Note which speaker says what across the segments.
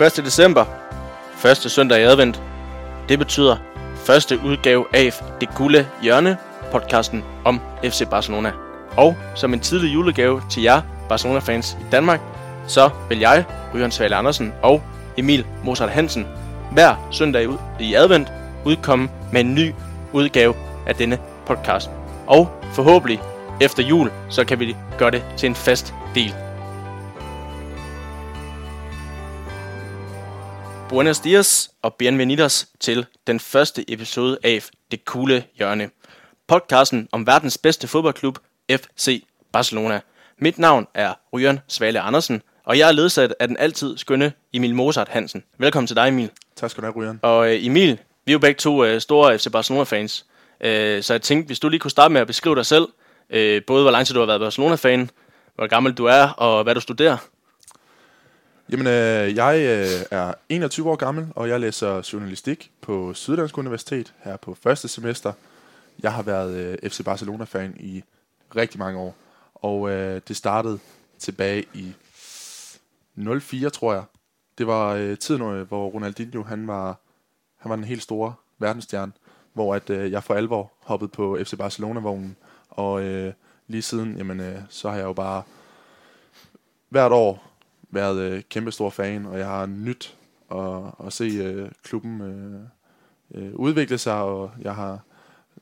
Speaker 1: 1. december, første søndag i advent. Det betyder første udgave af Det Gulde Hjørne, podcasten om FC Barcelona. Og som en tidlig julegave til jer Barcelona-fans i Danmark, så vil jeg, Ryan Svale Andersen og Emil Mozart Hansen, hver søndag i advent udkomme med en ny udgave af denne podcast. Og forhåbentlig efter jul, så kan vi gøre det til en fast del. Buenos dias og bienvenidos til den første episode af Det Kugle Hjørne. Podcasten om verdens bedste fodboldklub, FC Barcelona. Mit navn er Ryan Svale Andersen, og jeg er ledsaget af den altid skønne Emil Mozart Hansen. Velkommen til dig, Emil.
Speaker 2: Tak skal du have, Ryan.
Speaker 1: Og øh, Emil, vi er jo begge to øh, store FC Barcelona-fans. Øh, så jeg tænkte, hvis du lige kunne starte med at beskrive dig selv, øh, både hvor lang tid du har været Barcelona-fan, hvor gammel du er, og hvad du studerer.
Speaker 2: Jamen, øh, jeg øh, er 21 år gammel, og jeg læser journalistik på Syddansk Universitet her på første semester. Jeg har været øh, FC Barcelona-fan i rigtig mange år, og øh, det startede tilbage i 04, tror jeg. Det var øh, tiden, øh, hvor Ronaldinho han var, han var den helt store verdensstjerne, hvor at, øh, jeg for alvor hoppede på FC Barcelona-vognen, og øh, lige siden, jamen, øh, så har jeg jo bare hvert år været øh, kæmpe stor fan, og jeg har nyt at, at se øh, klubben øh, øh, udvikle sig, og jeg har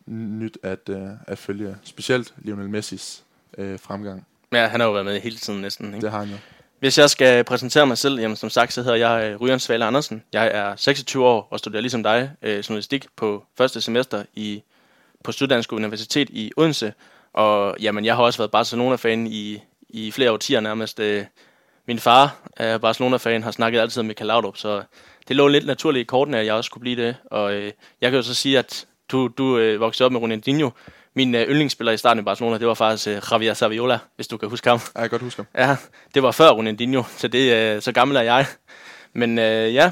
Speaker 2: nyt at, øh, at følge specielt Lionel Messis øh, fremgang.
Speaker 1: Ja, han har jo været med hele tiden næsten. Ikke?
Speaker 2: Det har han jo.
Speaker 1: Hvis jeg skal præsentere mig selv, jamen som sagt, så hedder jeg øh, Ryan Svale Andersen. Jeg er 26 år og studerer ligesom dig øh, journalistik på første semester i, på Syddansk Universitet i Odense. Og jamen, jeg har også været Barcelona-fan i, i flere årtier nærmest. Øh, min far er Barcelona-fan, har snakket altid med Michael Laudrup, så det lå lidt naturligt i kortene, at jeg også kunne blive det. Og øh, jeg kan jo så sige, at du, du øh, voksede op med Ronaldinho. Min øh, yndlingsspiller i starten i Barcelona, det var faktisk øh, Javier Saviola, hvis du kan huske ham.
Speaker 2: Ja, jeg kan godt huske ham.
Speaker 1: Ja, det var før Ronaldinho, så det øh, så gammel er jeg. Men øh, ja,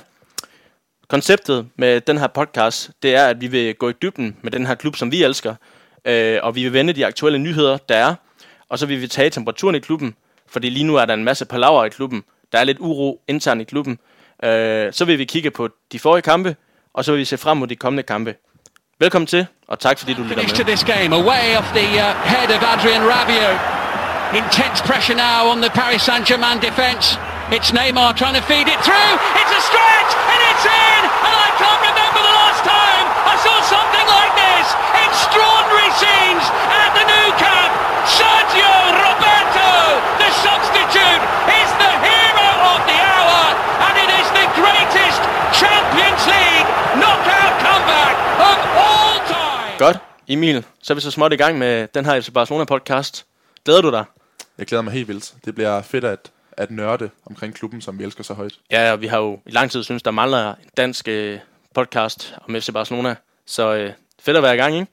Speaker 1: konceptet med den her podcast, det er, at vi vil gå i dybden med den her klub, som vi elsker. Øh, og vi vil vende de aktuelle nyheder, der er. Og så vil vi tage temperaturen i klubben, fordi lige nu er der en masse palaver i klubben. Der er lidt uro internt i klubben. Øh, så vil vi kigge på de forrige kampe, og så vil vi se frem mod de kommende kampe. Velkommen til, og tak fordi du lytter
Speaker 3: Finish to
Speaker 1: med.
Speaker 3: this game, away off the uh, head of Adrian Rabiot. Intense pressure now on the Paris Saint-Germain defence. It's Neymar trying to feed it through. It's a stretch, and it's in. And I can't remember the last time I saw something like this. Extraordinary scenes at the new camp. Sergio Roberto, the substitute, is the hero of the hour, and it is the greatest Champions League knockout comeback of all time.
Speaker 1: Godt, Emil, så er vi så småt i gang med den her FC Barcelona podcast. Glæder du dig?
Speaker 2: Jeg glæder mig helt vildt. Det bliver fedt at, at nørde omkring klubben, som vi elsker så højt.
Speaker 1: Ja, og vi har jo i lang tid synes der mangler en dansk øh, podcast om FC Barcelona. Så øh, fedt at være i gang, ikke?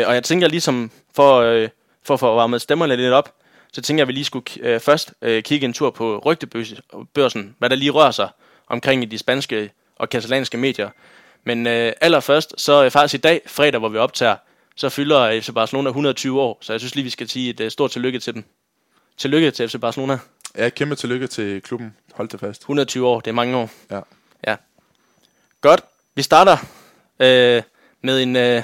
Speaker 1: Øh, og jeg tænker ligesom, for, øh, for, at varme stemmerne lidt op, så tænker jeg, at vi lige skulle øh, først øh, kigge en tur på rygtebørsen, hvad der lige rører sig omkring i de spanske og katalanske medier. Men øh, allerførst, så øh, faktisk i dag, fredag, hvor vi optager, så fylder FC Barcelona 120 år, så jeg synes lige, vi skal sige et øh, stort tillykke til dem. Tillykke til FC Barcelona.
Speaker 2: Ja, kæmpe tillykke til klubben. Hold det fast.
Speaker 1: 120 år, det er mange år.
Speaker 2: Ja.
Speaker 1: Ja. Godt. Vi starter øh, med en øh,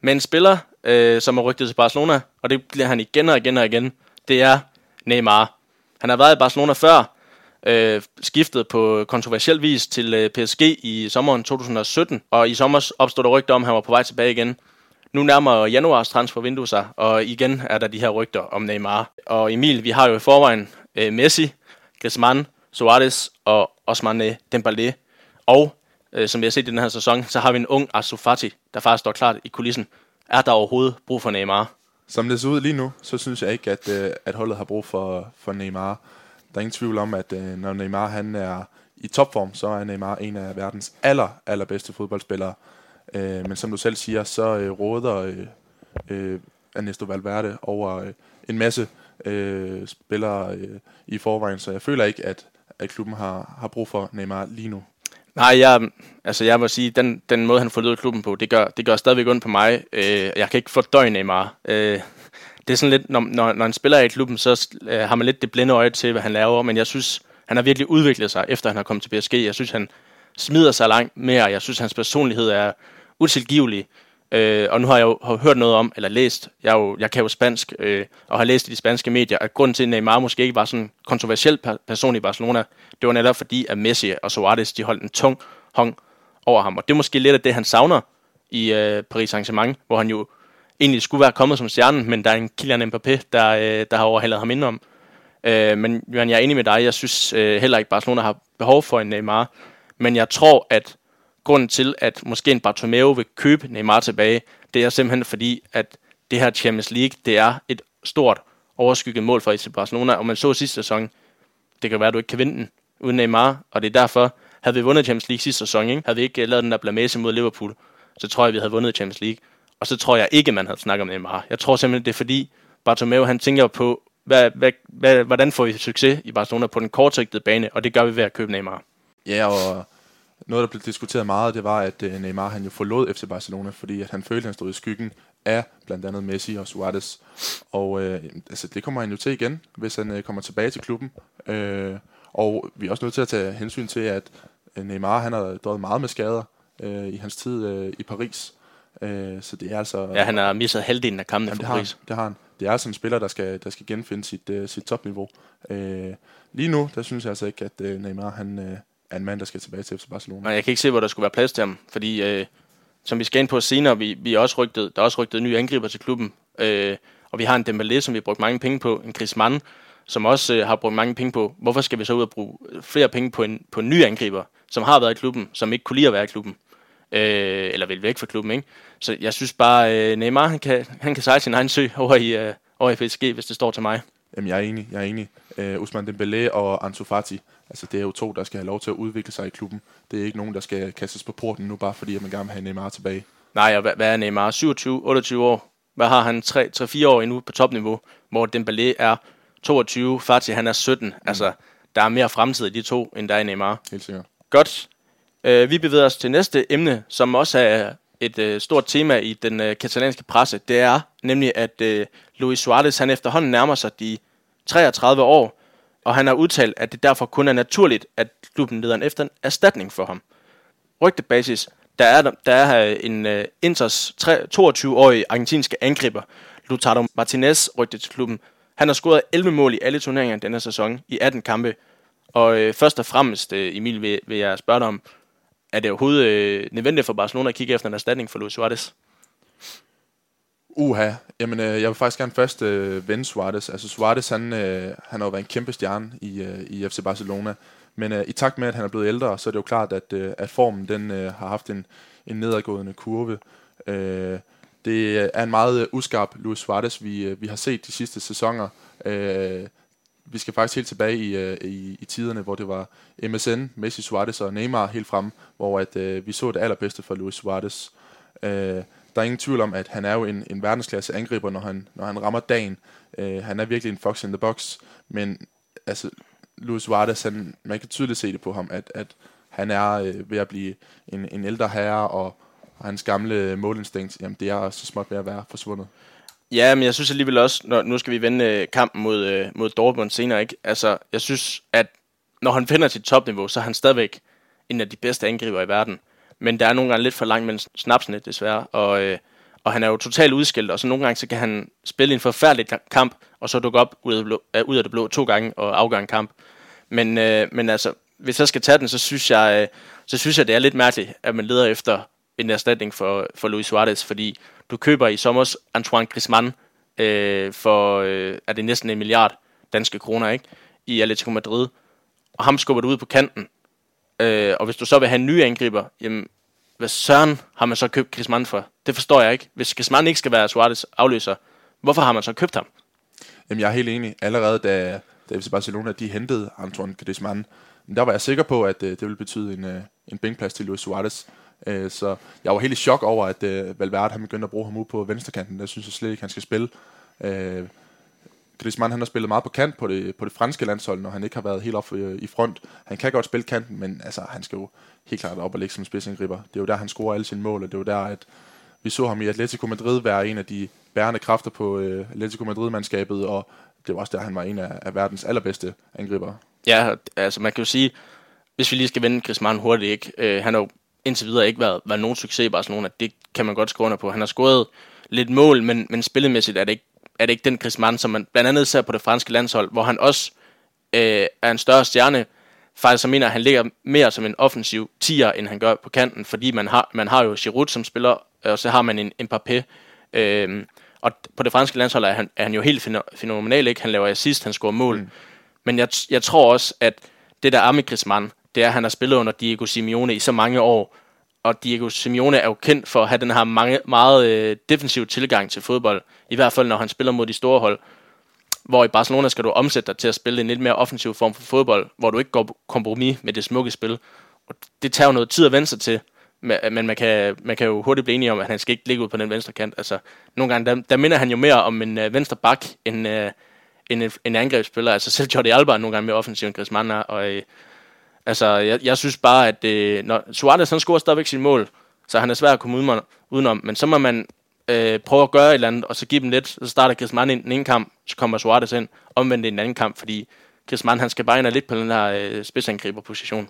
Speaker 1: med en spiller, øh, som er rygtet til Barcelona, og det bliver han igen og igen og igen. Det er Neymar. Han har været i Barcelona før, øh, skiftet på kontroversiel vis til øh, PSG i sommeren 2017, og i sommer opstod der rygter om, at han var på vej tilbage igen. Nu nærmer januars transfervindue sig, og igen er der de her rygter om Neymar. Og Emil, vi har jo i forvejen øh, Messi, Griezmann, Suarez og Osmane Dembélé. Og øh, som vi har set i den her sæson, så har vi en ung Ansu Fati, der faktisk står klart i kulissen. Er der overhovedet brug for Neymar?
Speaker 2: Som det ser ud lige nu, så synes jeg ikke, at, øh, at holdet har brug for, for Neymar. Der er ingen tvivl om, at øh, når Neymar han er i topform, så er Neymar en af verdens aller, allerbedste fodboldspillere. Øh, men som du selv siger, så øh, råder øh, øh, Ernesto Valverde over øh, en masse øh, spillere øh, i forvejen, så jeg føler ikke, at, at klubben har, har brug for Neymar lige nu.
Speaker 1: Nej, jeg, altså jeg må sige, den, den måde, han forlod klubben på, det gør, det gør stadigvæk ondt på mig. Øh, jeg kan ikke fordøje Neymar. Øh, det er sådan lidt, når, når, når en spiller er i klubben, så øh, har man lidt det blinde øje til, hvad han laver, men jeg synes, Han har virkelig udviklet sig, efter han har kommet til PSG. Jeg synes, han smider sig langt mere. Jeg synes, hans personlighed er utilgivelig. Øh, og nu har jeg jo har hørt noget om, eller læst, jeg, jo, jeg kan jo spansk, øh, og har læst i de spanske medier, at grunden til, at Neymar måske ikke var sådan en kontroversiel person i Barcelona, det var netop fordi, at Messi og Suarez, de holdt en tung hånd over ham. Og det er måske lidt af det, han savner i øh, Paris Saint-Germain, hvor han jo egentlig skulle være kommet som stjernen, men der er en Kylian Mbappé, der, øh, der har overhældet ham indenom. Øh, men Jørgen, jeg er enig med dig. Jeg synes øh, heller ikke, Barcelona har behov for en Neymar. Men jeg tror, at grunden til, at måske en Bartomeu vil købe Neymar tilbage, det er simpelthen fordi, at det her Champions League, det er et stort overskygget mål for FC Barcelona, og man så sidste sæson, det kan være, at du ikke kan vinde den uden Neymar, og det er derfor, havde vi vundet Champions League sidste sæson, ikke? havde vi ikke øh, lavet den der blamage mod Liverpool, så tror jeg, vi havde vundet Champions League. Og så tror jeg ikke, man havde snakket om Neymar. Jeg tror simpelthen, det er fordi, Bartomeu han tænker på, hvad, hvad, hvad, hvordan får vi succes i Barcelona på den kortsigtede bane, og det gør vi ved at købe Neymar.
Speaker 2: Ja, og noget, der blev diskuteret meget, det var, at øh, Neymar han jo forlod FC Barcelona, fordi at han følte, at han stod i skyggen af blandt andet Messi og Suarez. Og øh, altså, det kommer han jo til igen, hvis han øh, kommer tilbage til klubben. Øh, og vi er også nødt til at tage hensyn til, at øh, Neymar han har døjet meget med skader øh, i hans tid øh, i Paris. Øh, så det er altså...
Speaker 1: Ja, han har misset halvdelen af kampene
Speaker 2: for
Speaker 1: Paris.
Speaker 2: Han, det har han. Det er altså en spiller, der skal, der skal genfinde sit, uh, sit topniveau. Øh, lige nu, der synes jeg altså ikke, at uh, Neymar han, uh, er en mand, der skal tilbage til FC Barcelona.
Speaker 1: Nej, jeg kan ikke se, hvor der skulle være plads til ham, fordi uh, som vi skal ind på senere, vi, vi er også rygtet, der er også rygtet nye angriber til klubben, uh, og vi har en Dembélé, som vi har brugt mange penge på, en Griezmann, som også uh, har brugt mange penge på. Hvorfor skal vi så ud og bruge flere penge på en, på en ny angriber, som har været i klubben, som ikke kunne lide at være i klubben? øh, eller vil væk fra klubben, ikke? Så jeg synes bare, øh, Neymar, han kan, han kan sejle sin egen sø over i, øh, over i PSG, hvis det står til mig.
Speaker 2: Jamen, jeg er enig, jeg er enig. Uh, Usman Dembélé og Ansu Fati, altså det er jo to, der skal have lov til at udvikle sig i klubben. Det er ikke nogen, der skal kastes på porten nu, bare fordi at man gerne vil have Neymar tilbage.
Speaker 1: Nej, og hvad, hvad er Neymar? 27, 28 år? Hvad har han? 3-4 år endnu på topniveau, hvor Dembélé er 22, Fati han er 17. Mm. Altså, der er mere fremtid i de to, end der er i Neymar.
Speaker 2: Helt sikkert.
Speaker 1: Godt. Uh, vi bevæger os til næste emne, som også er et uh, stort tema i den uh, katalanske presse. Det er nemlig, at uh, Luis Suarez han efterhånden nærmer sig de 33 år, og han har udtalt, at det derfor kun er naturligt, at klubben leder efter en erstatning for ham. Rygtebasis, der er, der er en uh, Inters 22-årig argentinske angriber, Lutaro Martinez, rygtet til klubben. Han har scoret 11 mål i alle turneringer denne sæson i 18 kampe. Og øh, først og fremmest, øh, Emil, vil, vil jeg spørge dig om, er det overhovedet øh, nødvendigt for Barcelona at kigge efter en erstatning for Luis Suarez?
Speaker 2: Uha, jamen øh, jeg vil faktisk gerne først øh, vende Suarez. Altså Suarez, han, øh, han har jo været en kæmpe stjerne i, øh, i FC Barcelona. Men øh, i takt med, at han er blevet ældre, så er det jo klart, at, øh, at formen den øh, har haft en, en nedadgående kurve. Øh, det er en meget øh, uskarp Luis Suarez, vi, øh, vi har set de sidste sæsoner. Øh, vi skal faktisk helt tilbage i, øh, i, i tiderne, hvor det var MSN, Messi, Suarez og Neymar helt frem, hvor at, øh, vi så det allerbedste for Luis Suarez. Øh, der er ingen tvivl om, at han er jo en, en verdensklasse angriber, når han, når han rammer dagen. Øh, han er virkelig en fox in the box, men altså, Luis Suarez, han, man kan tydeligt se det på ham, at, at han er øh, ved at blive en, en ældre herre, og, og hans gamle målinstinkt, jamen det er så småt ved at være forsvundet.
Speaker 1: Ja, men jeg synes alligevel også, når, nu skal vi vende øh, kampen mod, øh, mod Dortmund senere, ikke? Altså, jeg synes, at når han finder sit topniveau, så er han stadigvæk en af de bedste angriber i verden. Men der er nogle gange lidt for langt mellem snapsene, desværre. Og, øh, og han er jo totalt udskilt, og så nogle gange så kan han spille en forfærdelig kamp, og så dukke op ud af det blå, øh, ud af det blå to gange og afgøre en kamp. Men, øh, men altså, hvis jeg skal tage den, så synes jeg, øh, så synes jeg, det er lidt mærkeligt, at man leder efter en erstatning for, for Luis Suarez, fordi du køber i sommer Antoine Griezmann øh, for, øh, er det næsten en milliard danske kroner, ikke? I Atletico Madrid. Og ham skubber du ud på kanten. Øh, og hvis du så vil have en ny angriber, jamen, hvad søren har man så købt Griezmann for? Det forstår jeg ikke. Hvis Griezmann ikke skal være Suarez afløser, hvorfor har man så købt ham?
Speaker 2: Jamen, jeg er helt enig. Allerede da, da FC Barcelona de hentede Antoine Griezmann, der var jeg sikker på, at øh, det ville betyde en, øh, en bænkplads til Luis Suarez. Øh, så jeg var helt i chok over, at øh, Valverde han begyndte at bruge ham ud på venstrekanten. Der synes jeg slet ikke, han skal spille. Øh, Griezmann han har spillet meget på kant på det, på det franske landshold, når han ikke har været helt op øh, i, front. Han kan godt spille kanten, men altså, han skal jo helt klart op og ligge som spidsangriber. Det er jo der, han scorer alle sine mål, og det er jo der, at vi så ham i Atletico Madrid være en af de bærende kræfter på øh, Atletico Madrid-mandskabet, og det var også der, han var en af, af verdens allerbedste angriber.
Speaker 1: Ja, altså man kan jo sige, hvis vi lige skal vende Griezmann hurtigt, ikke? Øh, han har jo indtil videre ikke været, været nogen succes i Barcelona. Det kan man godt skrive under på. Han har scoret lidt mål, men, men spillemæssigt er det, ikke, er det ikke den Griezmann, som man blandt andet ser på det franske landshold, hvor han også øh, er en større stjerne. Faktisk så mener at han ligger mere som en offensiv tier, end han gør på kanten, fordi man har, man har jo Giroud som spiller, og så har man en, en Mbappé. Øh, og på det franske landshold er han, er han jo helt fænomenal, ikke? Han laver assist, han scorer mål. Mm. Men jeg, jeg tror også, at det der er med Griezmann, det er, at han har spillet under Diego Simeone i så mange år, og Diego Simeone er jo kendt for at have den her mange, meget øh, defensiv tilgang til fodbold, i hvert fald når han spiller mod de store hold. Hvor i Barcelona skal du omsætte dig til at spille en lidt mere offensiv form for fodbold, hvor du ikke går kompromis med det smukke spil. Og det tager jo noget tid at vende sig til, men man kan, man kan jo hurtigt blive enige om, at han skal ikke ligge ud på den venstre kant. Altså, nogle gange, der, der minder han jo mere om en øh, venstre bak, end, øh, end en, en angrebsspiller. Altså selv Jordi Alba er nogle gange mere offensiv end Griezmann er, og øh, Altså, jeg, jeg synes bare, at øh, når Suarez han scorer stadigvæk sin mål, så han er svær at komme udenom, men så må man øh, prøve at gøre et eller andet, og så give dem lidt, så starter Griezmann i den ene kamp, så kommer Suarez ind, omvendt i den anden kamp, fordi Griezmann han skal bare ind lidt på den her øh, spidsangriberposition.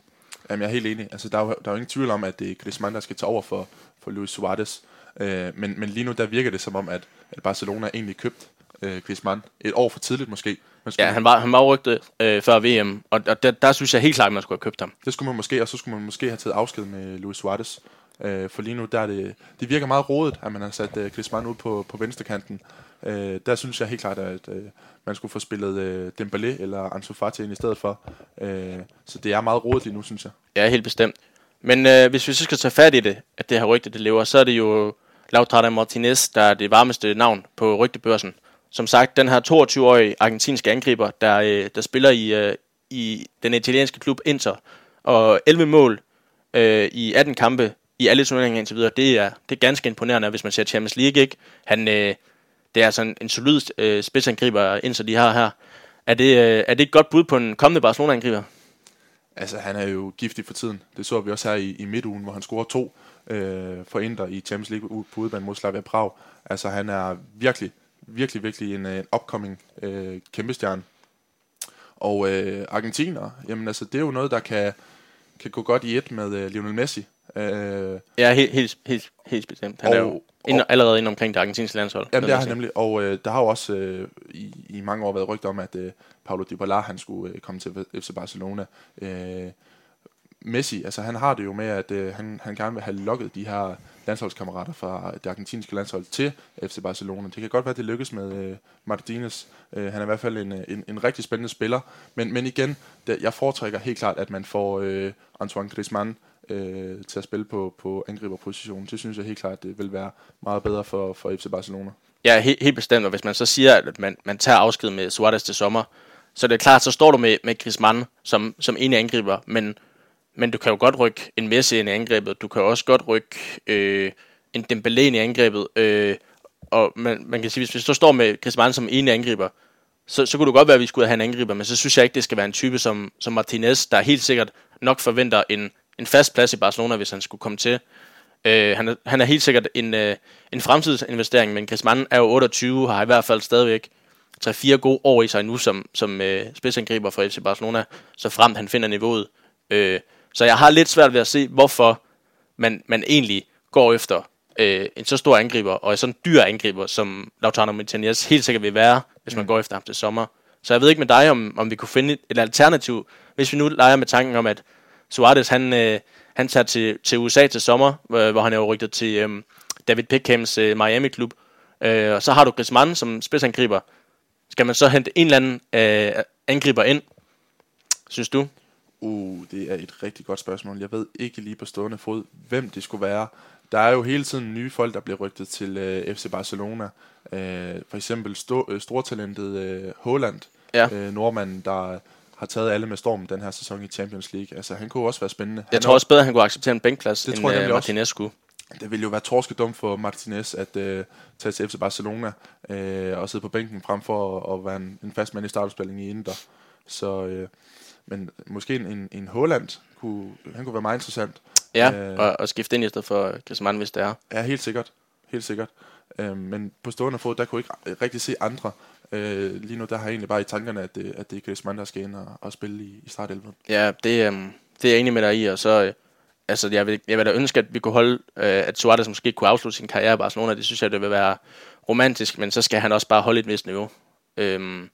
Speaker 2: Jamen, jeg er helt enig. Altså, der er jo, der er jo ingen tvivl om, at det er Griezmann, der skal tage over for, for Luis Suarez. Øh, men, men lige nu, der virker det som om, at, at Barcelona egentlig købt øh, Griezmann et år for tidligt måske.
Speaker 1: Ja, han var, han var rygtet øh, før VM, og, og der, der synes jeg helt klart, at man skulle have købt ham.
Speaker 2: Det skulle man måske, og så skulle man måske have taget afsked med Luis Suarez. Øh, for lige nu, der er det, det virker meget rodet, at man har sat øh, Griezmann ud på, på venstrekanten. Øh, der synes jeg helt klart, at øh, man skulle få spillet øh, Dembélé eller Ansu Fati ind i stedet for. Øh, så det er meget rodet lige nu, synes jeg.
Speaker 1: Ja, helt bestemt. Men øh, hvis vi så skal tage fat i det, at det her rygte det lever, så er det jo Lautaro Martinez, der er det varmeste navn på rygtebørsen som sagt, den her 22-årige argentinske angriber, der, øh, der spiller i, øh, i den italienske klub Inter, og 11 mål øh, i 18 kampe i alle turneringer indtil videre, det er, det er ganske imponerende, hvis man ser Champions League, ikke? Han, øh, det er altså sådan en solid øh, spidsangriber, Inter de har her. Er det, øh, er det et godt bud på en kommende Barcelona-angriber?
Speaker 2: Altså, han er jo giftig for tiden. Det så vi også her i, i midtugen, hvor han scorer to øh, for Inter i Champions League på udebane mod Slavia Prag. Altså, han er virkelig virkelig, virkelig en, øh, en upcoming øh, kæmpestjerne. Og øh, argentiner, jamen altså, det er jo noget, der kan, kan gå godt i et med øh, Lionel Messi.
Speaker 1: Øh, ja, helt, helt, helt, helt bestemt. Han og, er jo ind, og, allerede inde omkring det argentinske landshold.
Speaker 2: Jamen, det er han nemlig. Og øh, der har jo også øh, i, i mange år været rygter om, at øh, Paulo Dybala, han skulle øh, komme til FC Barcelona. Øh, Messi, altså han har det jo med, at øh, han, han gerne vil have lukket de her landsholdskammerater fra det argentinske landshold til FC Barcelona. Det kan godt være, at det lykkes med øh, Martinez. Øh, han er i hvert fald en, øh, en, en rigtig spændende spiller. Men, men igen, det, jeg foretrækker helt klart, at man får øh, Antoine Griezmann øh, til at spille på, på angriberpositionen. Det synes jeg helt klart, det vil være meget bedre for, for FC Barcelona.
Speaker 1: Ja, helt, helt bestemt. Og hvis man så siger, at man, man tager afsked med Suarez til sommer, så det er klart, så står du med, med Griezmann som, som en angriber, men men du kan jo godt rykke en Messi ind i angrebet. Du kan også godt rykke øh, en Dembélé ind i angrebet. Øh, og man, man kan sige, hvis vi så står med Griezmann som ene angriber, så, så kunne det godt være, at vi skulle have en angriber, men så synes jeg ikke, det skal være en type som, som Martinez, der helt sikkert nok forventer en, en fast plads i Barcelona, hvis han skulle komme til. Øh, han, er, han er helt sikkert en, øh, en fremtidsinvestering, men Griezmann er jo 28, har i hvert fald stadigvæk 3-4 gode år i sig nu som, som øh, spidsangriber for FC Barcelona, så frem han finder niveauet. Øh, så jeg har lidt svært ved at se, hvorfor man, man egentlig går efter øh, en så stor angriber, og sådan en dyr angriber, som Lautaro Martinez helt sikkert vil være, hvis man mm. går efter ham til sommer. Så jeg ved ikke med dig, om, om vi kunne finde et alternativ, hvis vi nu leger med tanken om, at Suarez, han, øh, han tager til, til USA til sommer, øh, hvor han er jo rygtet til øh, David Pickhams øh, Miami-klub, øh, og så har du Griezmann som spidsangriber. Skal man så hente en eller anden øh, angriber ind, synes du?
Speaker 2: Uh, det er et rigtig godt spørgsmål. Jeg ved ikke lige på stående fod, hvem det skulle være. Der er jo hele tiden nye folk, der bliver rygtet til øh, FC Barcelona. Øh, for eksempel sto- øh, stortalentet øh, Holland, ja. øh, nordmanden, der har taget alle med storm den her sæson i Champions League. Altså, han kunne også være spændende.
Speaker 1: Jeg
Speaker 2: han
Speaker 1: tror også bedre, at han kunne acceptere en bænkplads, det end tror jeg øh, Martinez skulle.
Speaker 2: Det ville jo være torskedum for Martinez at øh, tage til FC Barcelona øh, og sidde på bænken frem for at, at være en, en fast mand i startopspillingen i Inter. Så øh, men måske en, en Holland kunne, han kunne være meget interessant.
Speaker 1: Ja, øh, og, og skifte ind i stedet for Griezmann, hvis det er.
Speaker 2: Ja, helt sikkert. Helt sikkert. Øh, men på stående fod, der kunne jeg ikke rigtig se andre Øh, lige nu der har jeg egentlig bare i tankerne, at det, at det er Griezmann, der skal ind og, og spille i, i startelven.
Speaker 1: Ja, det, øhm, det er jeg enig med dig i, og så... Øh, altså, jeg vil, jeg vil da ønske, at vi kunne holde, øh, at Suarez måske kunne afslutte sin karriere i Barcelona. Det synes jeg, det vil være romantisk, men så skal han også bare holde et vist niveau. Øhm,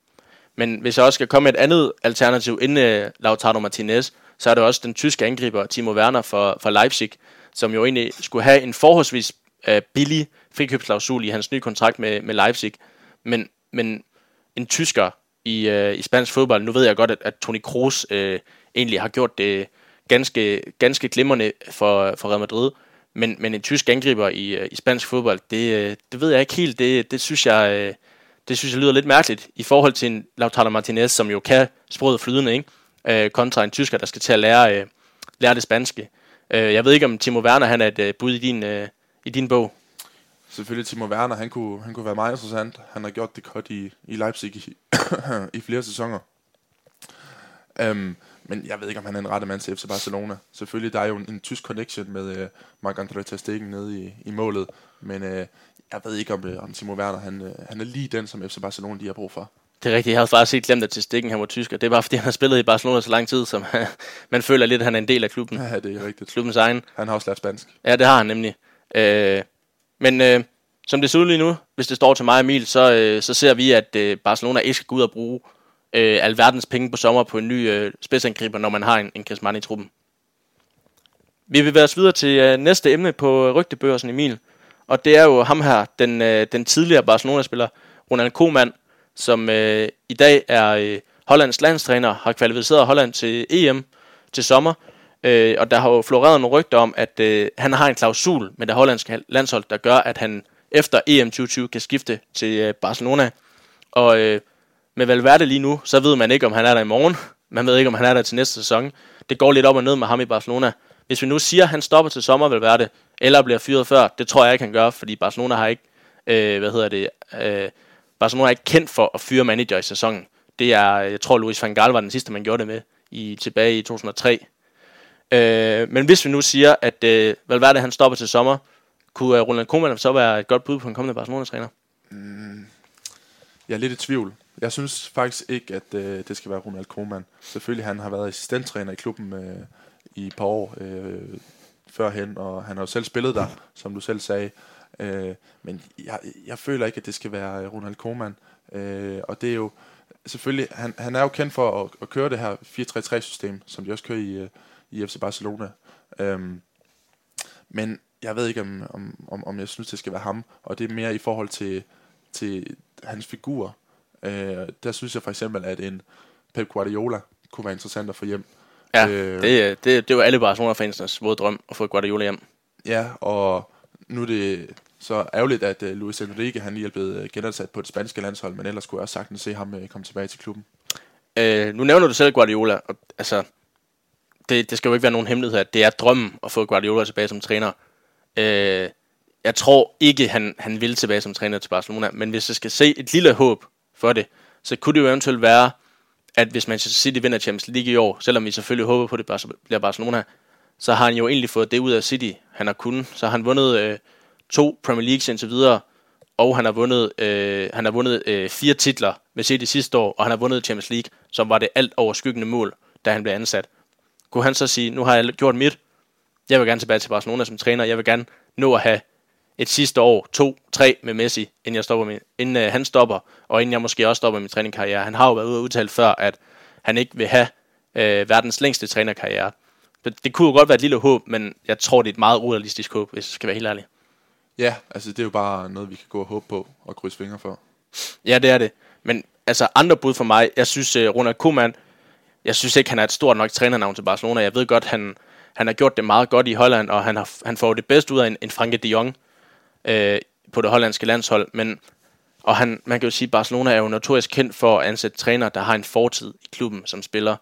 Speaker 1: men hvis jeg også skal komme med et andet alternativ inden øh, Lautaro Martinez, så er det også den tyske angriber Timo Werner for, for Leipzig, som jo egentlig skulle have en forholdsvis øh, billig frikøbsklausul i hans nye kontrakt med, med Leipzig. Men, men en tysker i, øh, i spansk fodbold, nu ved jeg godt, at, at Toni Kroos øh, egentlig har gjort det ganske, ganske glimrende for, for Real Madrid, men, men en tysk angriber i, øh, i spansk fodbold, det, øh, det ved jeg ikke helt. Det, det, synes jeg, øh, det synes jeg lyder lidt mærkeligt i forhold til en Lautaro Martinez, som jo kan sproget flydende, ikke? Øh, kontra en tysker, der skal til at lære, øh, lære det spanske. Øh, jeg ved ikke, om Timo Werner han er et øh, bud i din, øh, i din bog.
Speaker 2: Selvfølgelig Timo Werner, han kunne, han kunne være meget interessant. Han har gjort det godt i, i Leipzig i, i flere sæsoner. Um, men jeg ved ikke, om han er en rette mand til FC Barcelona. Selvfølgelig, der er jo en, en tysk connection med øh, Marc-André Ter Stegen nede i, i målet. Men øh, jeg ved ikke, om, uh, om Timo Werner han, uh, han er lige den, som FC Barcelona de har brug for.
Speaker 1: Det er rigtigt. Jeg havde faktisk ikke glemt, at til stikken han var tysker. Det er bare, fordi han har spillet i Barcelona så lang tid, som man føler lidt, at han er en del af klubben.
Speaker 2: Ja, det er rigtigt.
Speaker 1: Klubbens egen.
Speaker 2: Han har også lært spansk.
Speaker 1: Ja, det har han nemlig. Øh, men øh, som det ser ud lige nu, hvis det står til mig og Emil, så, øh, så ser vi, at øh, Barcelona ikke skal gå ud og bruge øh, alverdens penge på sommer på en ny øh, spidsangriber, når man har en, en Griezmann i truppen. Vi vil være os videre til øh, næste emne på rygtebørsen, Emil. Og det er jo ham her, den, øh, den tidligere Barcelona-spiller, Ronald Koeman, som øh, i dag er øh, Hollands landstræner, har kvalificeret Holland til EM til sommer. Øh, og der har jo floreret nogle rygter om, at øh, han har en klausul med det hollandske landshold, der gør, at han efter EM 2020 kan skifte til øh, Barcelona. Og øh, med Valverde lige nu, så ved man ikke, om han er der i morgen. Man ved ikke, om han er der til næste sæson. Det går lidt op og ned med ham i Barcelona. Hvis vi nu siger, at han stopper til sommer, Valverde, eller bliver fyret før, det tror jeg ikke, han gør, fordi Barcelona har ikke, øh, hvad hedder det, øh, Barcelona er ikke kendt for at fyre manager i sæsonen. Det er, jeg tror, Luis van Gaal var den sidste, man gjorde det med i tilbage i 2003. Øh, men hvis vi nu siger, at øh, Valverde han stopper til sommer, kunne øh, Ronald Koeman så være et godt bud på en kommende Barcelona-træner?
Speaker 2: Mm, jeg er lidt i tvivl. Jeg synes faktisk ikke, at øh, det skal være Ronald Koeman. Selvfølgelig han har været assistenttræner i klubben øh, i et par år øh, førhen, og han har jo selv spillet der, som du selv sagde. Øh, men jeg, jeg føler ikke, at det skal være øh, Ronald Koeman. Øh, og det er jo selvfølgelig, han, han er jo kendt for at, at køre det her 4-3-3-system, som de også kører i, øh, i FC Barcelona. Øhm, men jeg ved ikke, om, om, om, om jeg synes, det skal være ham. Og det er mere i forhold til, til hans figur. Øh, der synes jeg for eksempel, at en Pep Guardiola kunne være interessant at få hjem.
Speaker 1: Ja, øh, det, det, det var alle Barcelona-fansenes våde drøm at få Guardiola hjem.
Speaker 2: Ja, og nu er det så ærgerligt, at uh, Luis Enrique han lige er blevet uh, genansat på det spanske landshold, men ellers skulle jeg også sagtens se ham uh, komme tilbage til klubben.
Speaker 1: Øh, nu nævner du selv Guardiola, og altså, det, det skal jo ikke være nogen hemmelighed, at det er drømmen at få Guardiola tilbage som træner. Øh, jeg tror ikke, han, han vil tilbage som træner til Barcelona, men hvis jeg skal se et lille håb for det, så kunne det jo eventuelt være, at hvis Manchester City vinder Champions League i år, selvom vi selvfølgelig håber på, at det bliver Barcelona, så har han jo egentlig fået det ud af City, han har kunnet. Så har han vundet øh, to Premier Leagues indtil videre, og han har vundet, øh, han har vundet øh, fire titler med City sidste år, og han har vundet Champions League, som var det alt overskyggende mål, da han blev ansat. Kunne han så sige, nu har jeg gjort mit, jeg vil gerne tilbage til Barcelona som træner, jeg vil gerne nå at have et sidste år, to, tre med Messi, inden, jeg stopper min, inden øh, han stopper, og inden jeg måske også stopper min træningskarriere. Han har jo været ude og udtale før, at han ikke vil have øh, verdens længste trænerkarriere. Det, det kunne jo godt være et lille håb, men jeg tror, det er et meget urealistisk håb, hvis jeg skal være helt ærlig.
Speaker 2: Ja, altså det er jo bare noget, vi kan gå og håbe på og krydse fingre for.
Speaker 1: Ja, det er det. Men altså andre bud for mig, jeg synes uh, Ronald Koeman, jeg synes ikke, han er et stort nok trænernavn til Barcelona. Jeg ved godt, han, han har gjort det meget godt i Holland, og han, har, han får det bedste ud af en, en Franke de Jong øh, på det hollandske landshold. Men, og han, man kan jo sige, at Barcelona er jo notorisk kendt for at ansætte træner, der har en fortid i klubben som spiller.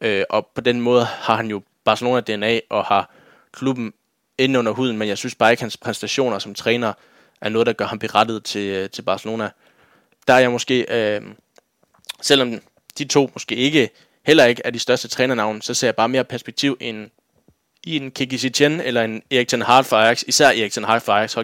Speaker 1: Øh, og på den måde har han jo Barcelona-DNA og har klubben ind under huden, men jeg synes bare ikke, at hans præstationer som træner er noget, der gør ham berettet til, øh, til Barcelona. Der er jeg måske, øh, selvom de to måske ikke heller ikke er de største trænernavne, så ser jeg bare mere perspektiv end i en Kiki Setien eller en Erik Ten Hag for Ajax, især Erik Ten Hag for Ajax,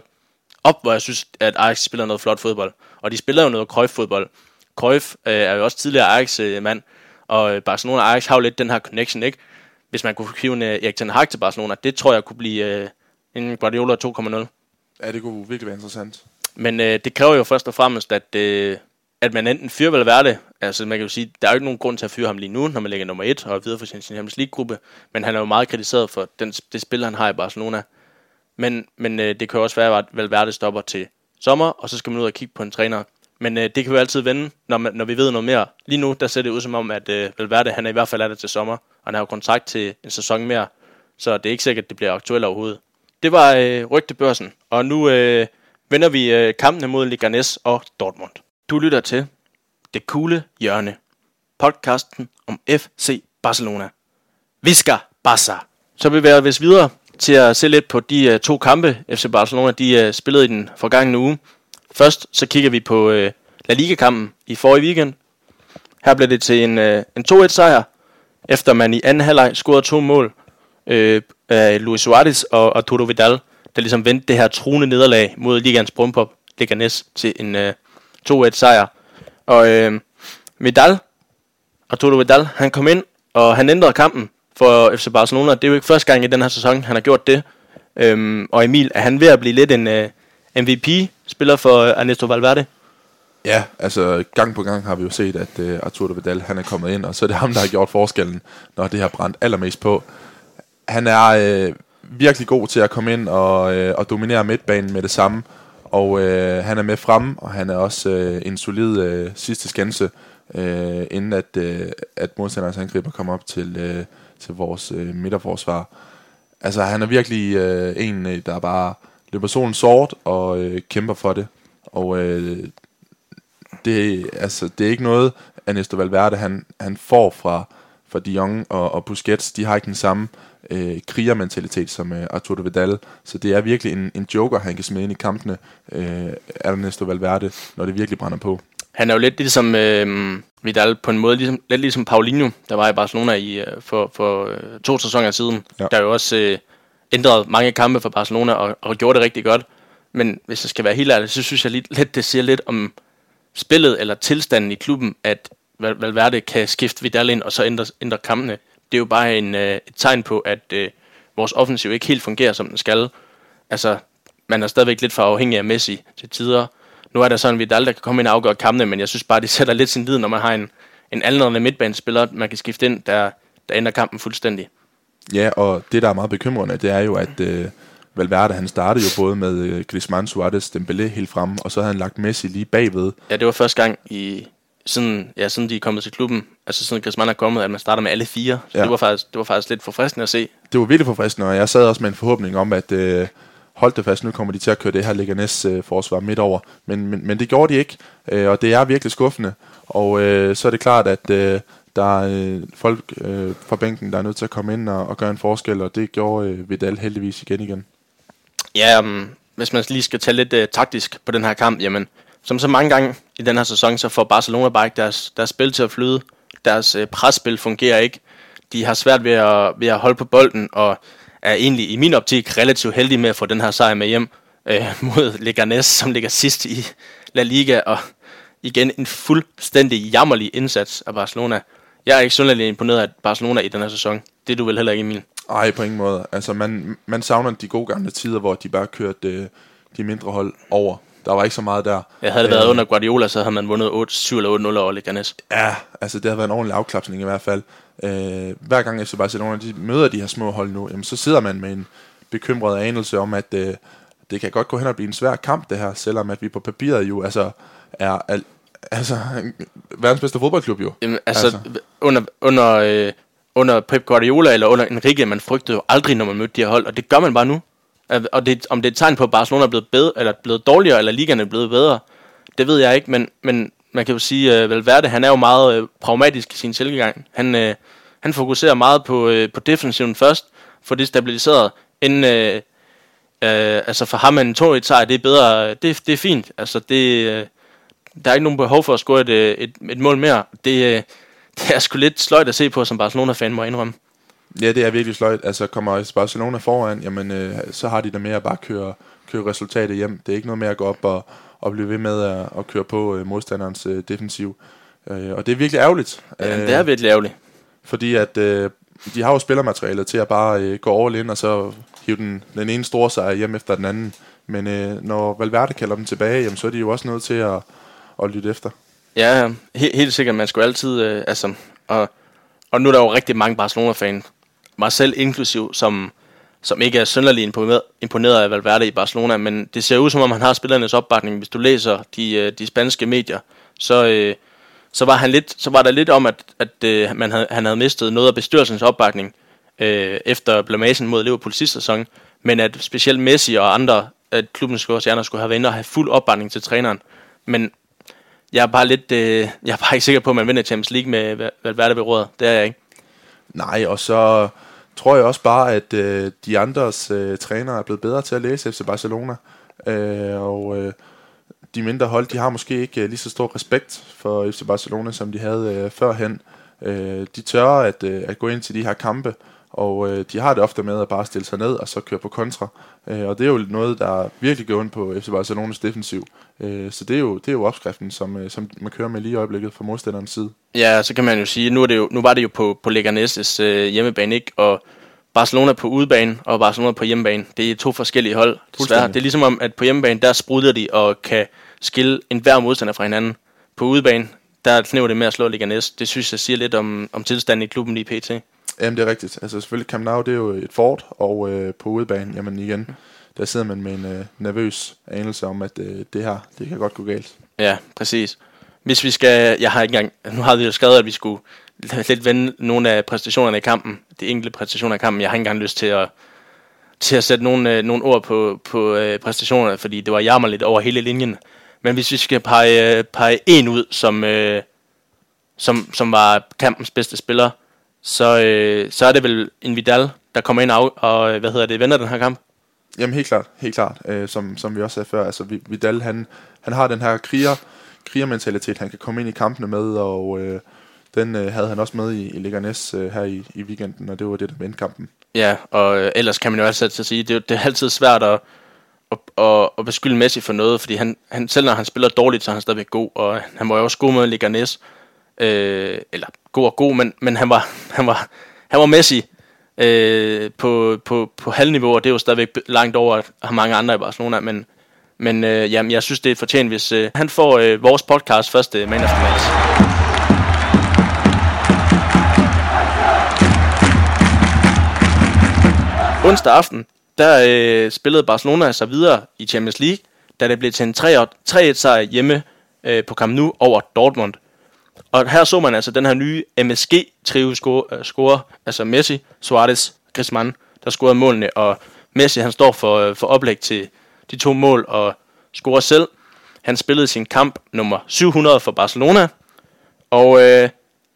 Speaker 1: op, hvor jeg synes, at Ajax spiller noget flot fodbold. Og de spiller jo noget krøjfodbold. Cruyff øh, er jo også tidligere Ajax-mand, og øh, Barcelona og Ajax har jo lidt den her connection, ikke? Hvis man kunne hive en øh, Erik Ten Hag til Barcelona, det tror jeg kunne blive øh, en Guardiola 2.0.
Speaker 2: Ja, det kunne virkelig være interessant.
Speaker 1: Men øh, det kræver jo først og fremmest, at, øh, at man enten fyrer Valverde, altså man kan jo sige, der er jo ikke nogen grund til at fyre ham lige nu, når man ligger nummer et og videre for sin Champions League-gruppe, men han er jo meget kritiseret for den, det spil, han har i Barcelona. Men, men øh, det kan jo også være, at Valverde stopper til sommer, og så skal man ud og kigge på en træner. Men øh, det kan vi jo altid vende, når, man, når vi ved noget mere. Lige nu, der ser det ud som om, at øh, Valverde, han er i hvert fald er der til sommer, og han har jo kontrakt til en sæson mere, så det er ikke sikkert, at det bliver aktuelt overhovedet. Det var øh, rygtebørsen, og nu øh, vender vi øh, kampene mod Leganes og Dortmund. Du lytter til Det Kugle Hjørne, podcasten om FC Barcelona. Vi skal Barca. Så bevæger vi os videre til at se lidt på de uh, to kampe, FC Barcelona de uh, spillede i den forgangne uge. Først så kigger vi på uh, La Liga-kampen i forrige weekend. Her blev det til en, uh, en 2-1-sejr, efter man i anden halvleg scorede to mål uh, af Luis Suarez og Arturo Vidal, der ligesom vendte det her truende nederlag mod ligands Brumpop Leganes til en uh, 2-1-sejr. Og uh, Vidal, Arturo Vidal, han kom ind, og han ændrede kampen for FC Barcelona. Det er jo ikke første gang i den her sæson, han har gjort det. Øhm, og Emil, er han ved at blive lidt en øh, uh, MVP-spiller for Ernesto Valverde?
Speaker 2: Ja, altså gang på gang har vi jo set, at uh, Arturo Vidal han er kommet ind, og så er det ham, der har gjort forskellen, når det har brændt allermest på. Han er uh, virkelig god til at komme ind og, uh, og dominere midtbanen med det samme, og uh, han er med frem, og han er også uh, en solid uh, sidste skanse, uh, inden at, uh, at modstanderens angriber kommer op til... Uh, til vores øh, midterforsvar. Altså, han er virkelig øh, en, øh, der bare løber solen sort og øh, kæmper for det. Og øh, det, altså, det er ikke noget, Ernesto Valverde han, han får fra, fra De Jong og, og Busquets. De har ikke den samme øh, krigermentalitet som øh, Arturo Vidal. Så det er virkelig en, en joker, han kan smide ind i kampene, øh, Ernesto Valverde, når det virkelig brænder på.
Speaker 1: Han er jo lidt ligesom øh, Vidal på en måde, ligesom, lidt ligesom Paulinho, der var i Barcelona i, øh, for, for øh, to sæsoner siden, ja. der jo også øh, ændrede mange kampe for Barcelona og, og gjorde det rigtig godt. Men hvis jeg skal være helt ærlig, så synes jeg lidt, det siger lidt om spillet eller tilstanden i klubben, at Valverde kan skifte Vidal ind og så ændre, ændre kampene. Det er jo bare en, øh, et tegn på, at øh, vores offensiv ikke helt fungerer, som den skal. Altså, man er stadigvæk lidt for afhængig af Messi til tider, nu er der sådan, at Vidal, der kan komme ind og afgøre kampene, men jeg synes bare, det sætter lidt sin lid, når man har en, en aldrende midtbanespiller, man kan skifte ind, der, der ændrer kampen fuldstændig.
Speaker 2: Ja, og det, der er meget bekymrende, det er jo, at øh, Valverde, han startede jo både med øh, Griezmann, Suarez, Dembélé helt frem, og så havde han lagt Messi lige bagved.
Speaker 1: Ja, det var første gang i siden, ja, siden de er kommet til klubben, altså siden Griezmann er kommet, at man starter med alle fire. Så ja. det, var faktisk, det var faktisk lidt forfriskende at se.
Speaker 2: Det var virkelig forfriskende, og jeg sad også med en forhåbning om, at... Øh, hold det fast, nu kommer de til at køre det her Leganes øh, forsvar midt over. Men, men, men det gjorde de ikke, øh, og det er virkelig skuffende. Og øh, så er det klart, at øh, der er øh, folk øh, fra bænken, der er nødt til at komme ind og, og gøre en forskel, og det gjorde øh, Vidal heldigvis igen igen.
Speaker 1: Ja, um, hvis man lige skal tage lidt øh, taktisk på den her kamp, jamen, som så mange gange i den her sæson, så får Barcelona bare ikke deres, deres spil til at flyde. Deres øh, presspil fungerer ikke. De har svært ved at, ved at holde på bolden, og er egentlig i min optik relativt heldig med at få den her sejr med hjem øh, mod Leganes, som ligger sidst i La Liga, og igen en fuldstændig jammerlig indsats af Barcelona. Jeg er ikke synderligt imponeret af Barcelona i den her sæson. Det er du vel heller ikke, Emil?
Speaker 2: Nej, på ingen måde. Altså, man, man savner de gode gamle tider, hvor de bare kørte øh, de mindre hold over. Der var ikke så meget der.
Speaker 1: Jeg havde det været øh, under Guardiola, så havde man vundet 8, 7 eller 8-0 over Leganes.
Speaker 2: Ja, altså det har været en ordentlig afklapsning i hvert fald. Øh, hver gang FC Barcelona de møder de her små hold nu, jamen, så sidder man med en bekymret anelse om, at øh, det kan godt gå hen og blive en svær kamp det her, selvom at vi på papiret jo altså er, er altså verdens bedste fodboldklub jo.
Speaker 1: Jamen, altså, altså. under, under, øh, under Pep Guardiola eller under Enrique, man frygtede jo aldrig, når man mødte de her hold, og det gør man bare nu. Og det, om det er et tegn på, at Barcelona er blevet, bedre, eller blevet dårligere, eller ligaen er blevet bedre, det ved jeg ikke, men, men man kan jo sige, øh, at Valverde, han er jo meget øh, pragmatisk i sin tilgang. Han, øh, han fokuserer meget på, på defensiven først, for det stabiliseret, inden, øh, øh, altså for ham en 2 1 sejr, det er bedre, det, det er fint. Altså det, øh, der er ikke nogen behov for at score et, et, et mål mere. Det, øh, det er sgu lidt sløjt at se på, som Barcelona-fan må indrømme.
Speaker 2: Ja, det er virkelig sløjt. Altså kommer Barcelona foran, jamen øh, så har de da med at bare køre, køre resultatet hjem. Det er ikke noget med at gå op og, at blive ved med at, at køre på øh, modstanderens øh, defensiv. Øh, og det er virkelig ærgerligt.
Speaker 1: Ja,
Speaker 2: øh,
Speaker 1: det er virkelig ærgerligt.
Speaker 2: Fordi at øh, de har jo spillermaterialet til at bare øh, gå all in, og så hive den, den ene store sejr hjem efter den anden. Men øh, når Valverde kalder dem tilbage, jamen, så er de jo også nødt til at, at lytte efter.
Speaker 1: Ja, he- helt sikkert. Man skulle altid... Øh, altså, og, og nu er der jo rigtig mange Barcelona-fans, mig selv inklusiv, som, som ikke er synderligt imponeret, imponeret af Valverde i Barcelona, men det ser ud som om, han har spillernes opbakning. Hvis du læser de, øh, de spanske medier, så, øh, så, var han lidt, så var der lidt om, at, at øh, man havde, han havde mistet noget af bestyrelsens opbakning øh, efter blamagen mod Liverpool sidste sæson, men at specielt Messi og andre at klubbens store stjerner skulle have været inde og have fuld opbakning til træneren. Men jeg er bare lidt, øh, jeg er bare ikke sikker på, at man vinder Champions League med Valverde ved rådet. Det er jeg ikke.
Speaker 2: Nej, og så tror jeg også bare, at øh, de andres øh, trænere er blevet bedre til at læse FC Barcelona. Øh, og øh, de mindre hold, de har måske ikke øh, lige så stor respekt for FC Barcelona, som de havde øh, førhen. Øh, de tør at, øh, at gå ind til de her kampe, og øh, de har det ofte med at bare stille sig ned og så køre på kontra. Øh, og det er jo noget, der virkelig går ind på FC Barcelonas defensiv. Øh, så det er, jo, det er jo opskriften, som, øh, som man kører med lige i øjeblikket fra modstanderens side.
Speaker 1: Ja, så kan man jo sige, nu, er det jo, nu var det jo på, på Leganes' øh, hjemmebane, ikke? Og Barcelona på udebane og Barcelona på hjemmebane. Det er to forskellige hold. Desværre. Det er ligesom om, at på hjemmebane, der spruder de og kan skille enhver modstander fra hinanden. På udebane, der knæver det med at slå Leganes. Det synes jeg siger lidt om, om tilstanden i klubben i PT.
Speaker 2: Jamen, det er rigtigt. Altså selvfølgelig, Camp Nou, det er jo et fort, og øh, på udebane, jamen igen, der sidder man med en øh, nervøs anelse om, at øh, det her, det kan godt gå galt.
Speaker 1: Ja, præcis. Hvis vi skal, jeg har ikke engang, nu har vi jo skrevet, at vi skulle lidt vende nogle af præstationerne i kampen, de enkelte præstationer i kampen. Jeg har ikke engang lyst til at, til at sætte nogle, øh, nogle ord på, på øh, præstationerne, fordi det var jammerligt over hele linjen. Men hvis vi skal pege, øh, pege en ud, som, øh, som, som var kampens bedste spiller, så, øh, så er det vel en Vidal, der kommer ind og, og hvad hedder det, vender den her kamp.
Speaker 2: Jamen helt klart, helt klart, øh, som, som vi også sagde før. Altså Vidal, han, han har den her kriger, krigermentalitet, han kan komme ind i kampene med, og øh, den øh, havde han også med i, i Leganes øh, her i, i weekenden, og det var det, der vendte kampen.
Speaker 1: Ja, og øh, ellers kan man jo at sige, det, det er altid svært at, at, at, at beskylde Messi for noget, fordi han, han, selv når han spiller dårligt, så er han stadigvæk god, og han var jo også god med Leganes, øh, eller god og god, men, men han, var, han, var, han var Messi øh, på, på, på halvniveau, og det er jo stadigvæk langt over at mange andre i Barcelona, men, men øh, jamen, jeg synes, det er fortjent, hvis øh, han får øh, vores podcast første Man of the Match. Onsdag aften, der øh, spillede Barcelona sig videre i Champions League, da det blev til en 3-1 sejr hjemme øh, på Camp Nou over Dortmund. Og her så man altså den her nye MSG-trio score, øh, score, altså Messi, Suarez, Griezmann, der scorede målene, og Messi han står for, øh, for oplæg til de to mål og scorer selv. Han spillede sin kamp nummer 700 for Barcelona, og øh,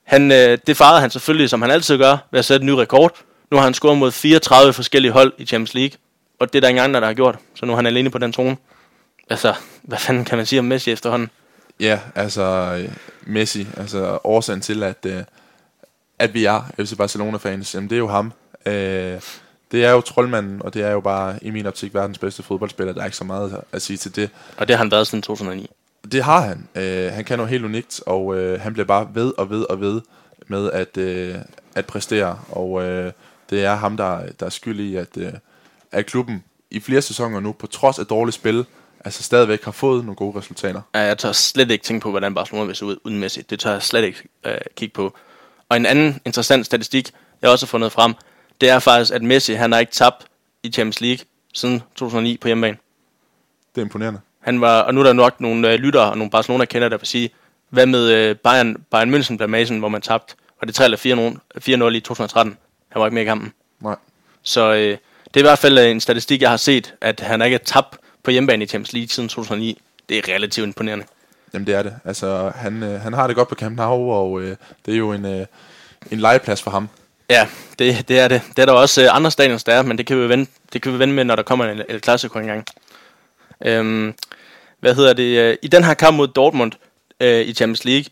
Speaker 1: han, øh, det farede han selvfølgelig, som han altid gør, ved at sætte en ny rekord. Nu har han scoret mod 34 forskellige hold i Champions League, og det er der ingen andre, der har gjort, så nu er han alene på den trone. Altså, hvad fanden kan man sige om Messi efterhånden?
Speaker 2: Ja, altså Messi, altså årsagen til, at, øh, at vi er FC Barcelona-fans, jamen det er jo ham. Øh, det er jo troldmanden, og det er jo bare i min optik verdens bedste fodboldspiller. Der er ikke så meget at sige til det.
Speaker 1: Og det har han været siden 2009.
Speaker 2: Det har han. Øh, han kan noget helt unikt, og øh, han bliver bare ved og ved og ved med at, øh, at præstere. Og øh, det er ham, der, der er skyld i, at, øh, at klubben i flere sæsoner nu, på trods af dårligt spil, altså stadigvæk har fået nogle gode resultater.
Speaker 1: Ja, jeg tør slet ikke tænke på, hvordan Barcelona vil se ud uden Messi. Det tør jeg slet ikke øh, kigge på. Og en anden interessant statistik, jeg også har fundet frem, det er faktisk, at Messi han har ikke tabt i Champions League siden 2009 på hjemmebane.
Speaker 2: Det er imponerende.
Speaker 1: Han var, og nu er der nok nogle øh, lyttere og nogle Barcelona-kender, der vil sige, hvad med øh, Bayern, Bayern München blamagen, hvor man tabte? Og det 3 eller 4-0 i 2013. Han var ikke med i kampen.
Speaker 2: Nej.
Speaker 1: Så øh, det er i hvert fald øh, en statistik, jeg har set, at han ikke er tabt på hjemmebane i Champions League siden 2009. Det er relativt imponerende.
Speaker 2: Jamen det er det. Altså, han, øh, han har det godt på Camp Nou, og øh, det er jo en, øh, en legeplads for ham.
Speaker 1: Ja, det, det er det. Det er der også øh, andre stadions, der er, men det kan vi vende, det kan vi vende med, når der kommer en El Clasico engang. Øhm, hvad hedder det? Øh, I den her kamp mod Dortmund øh, i Champions League,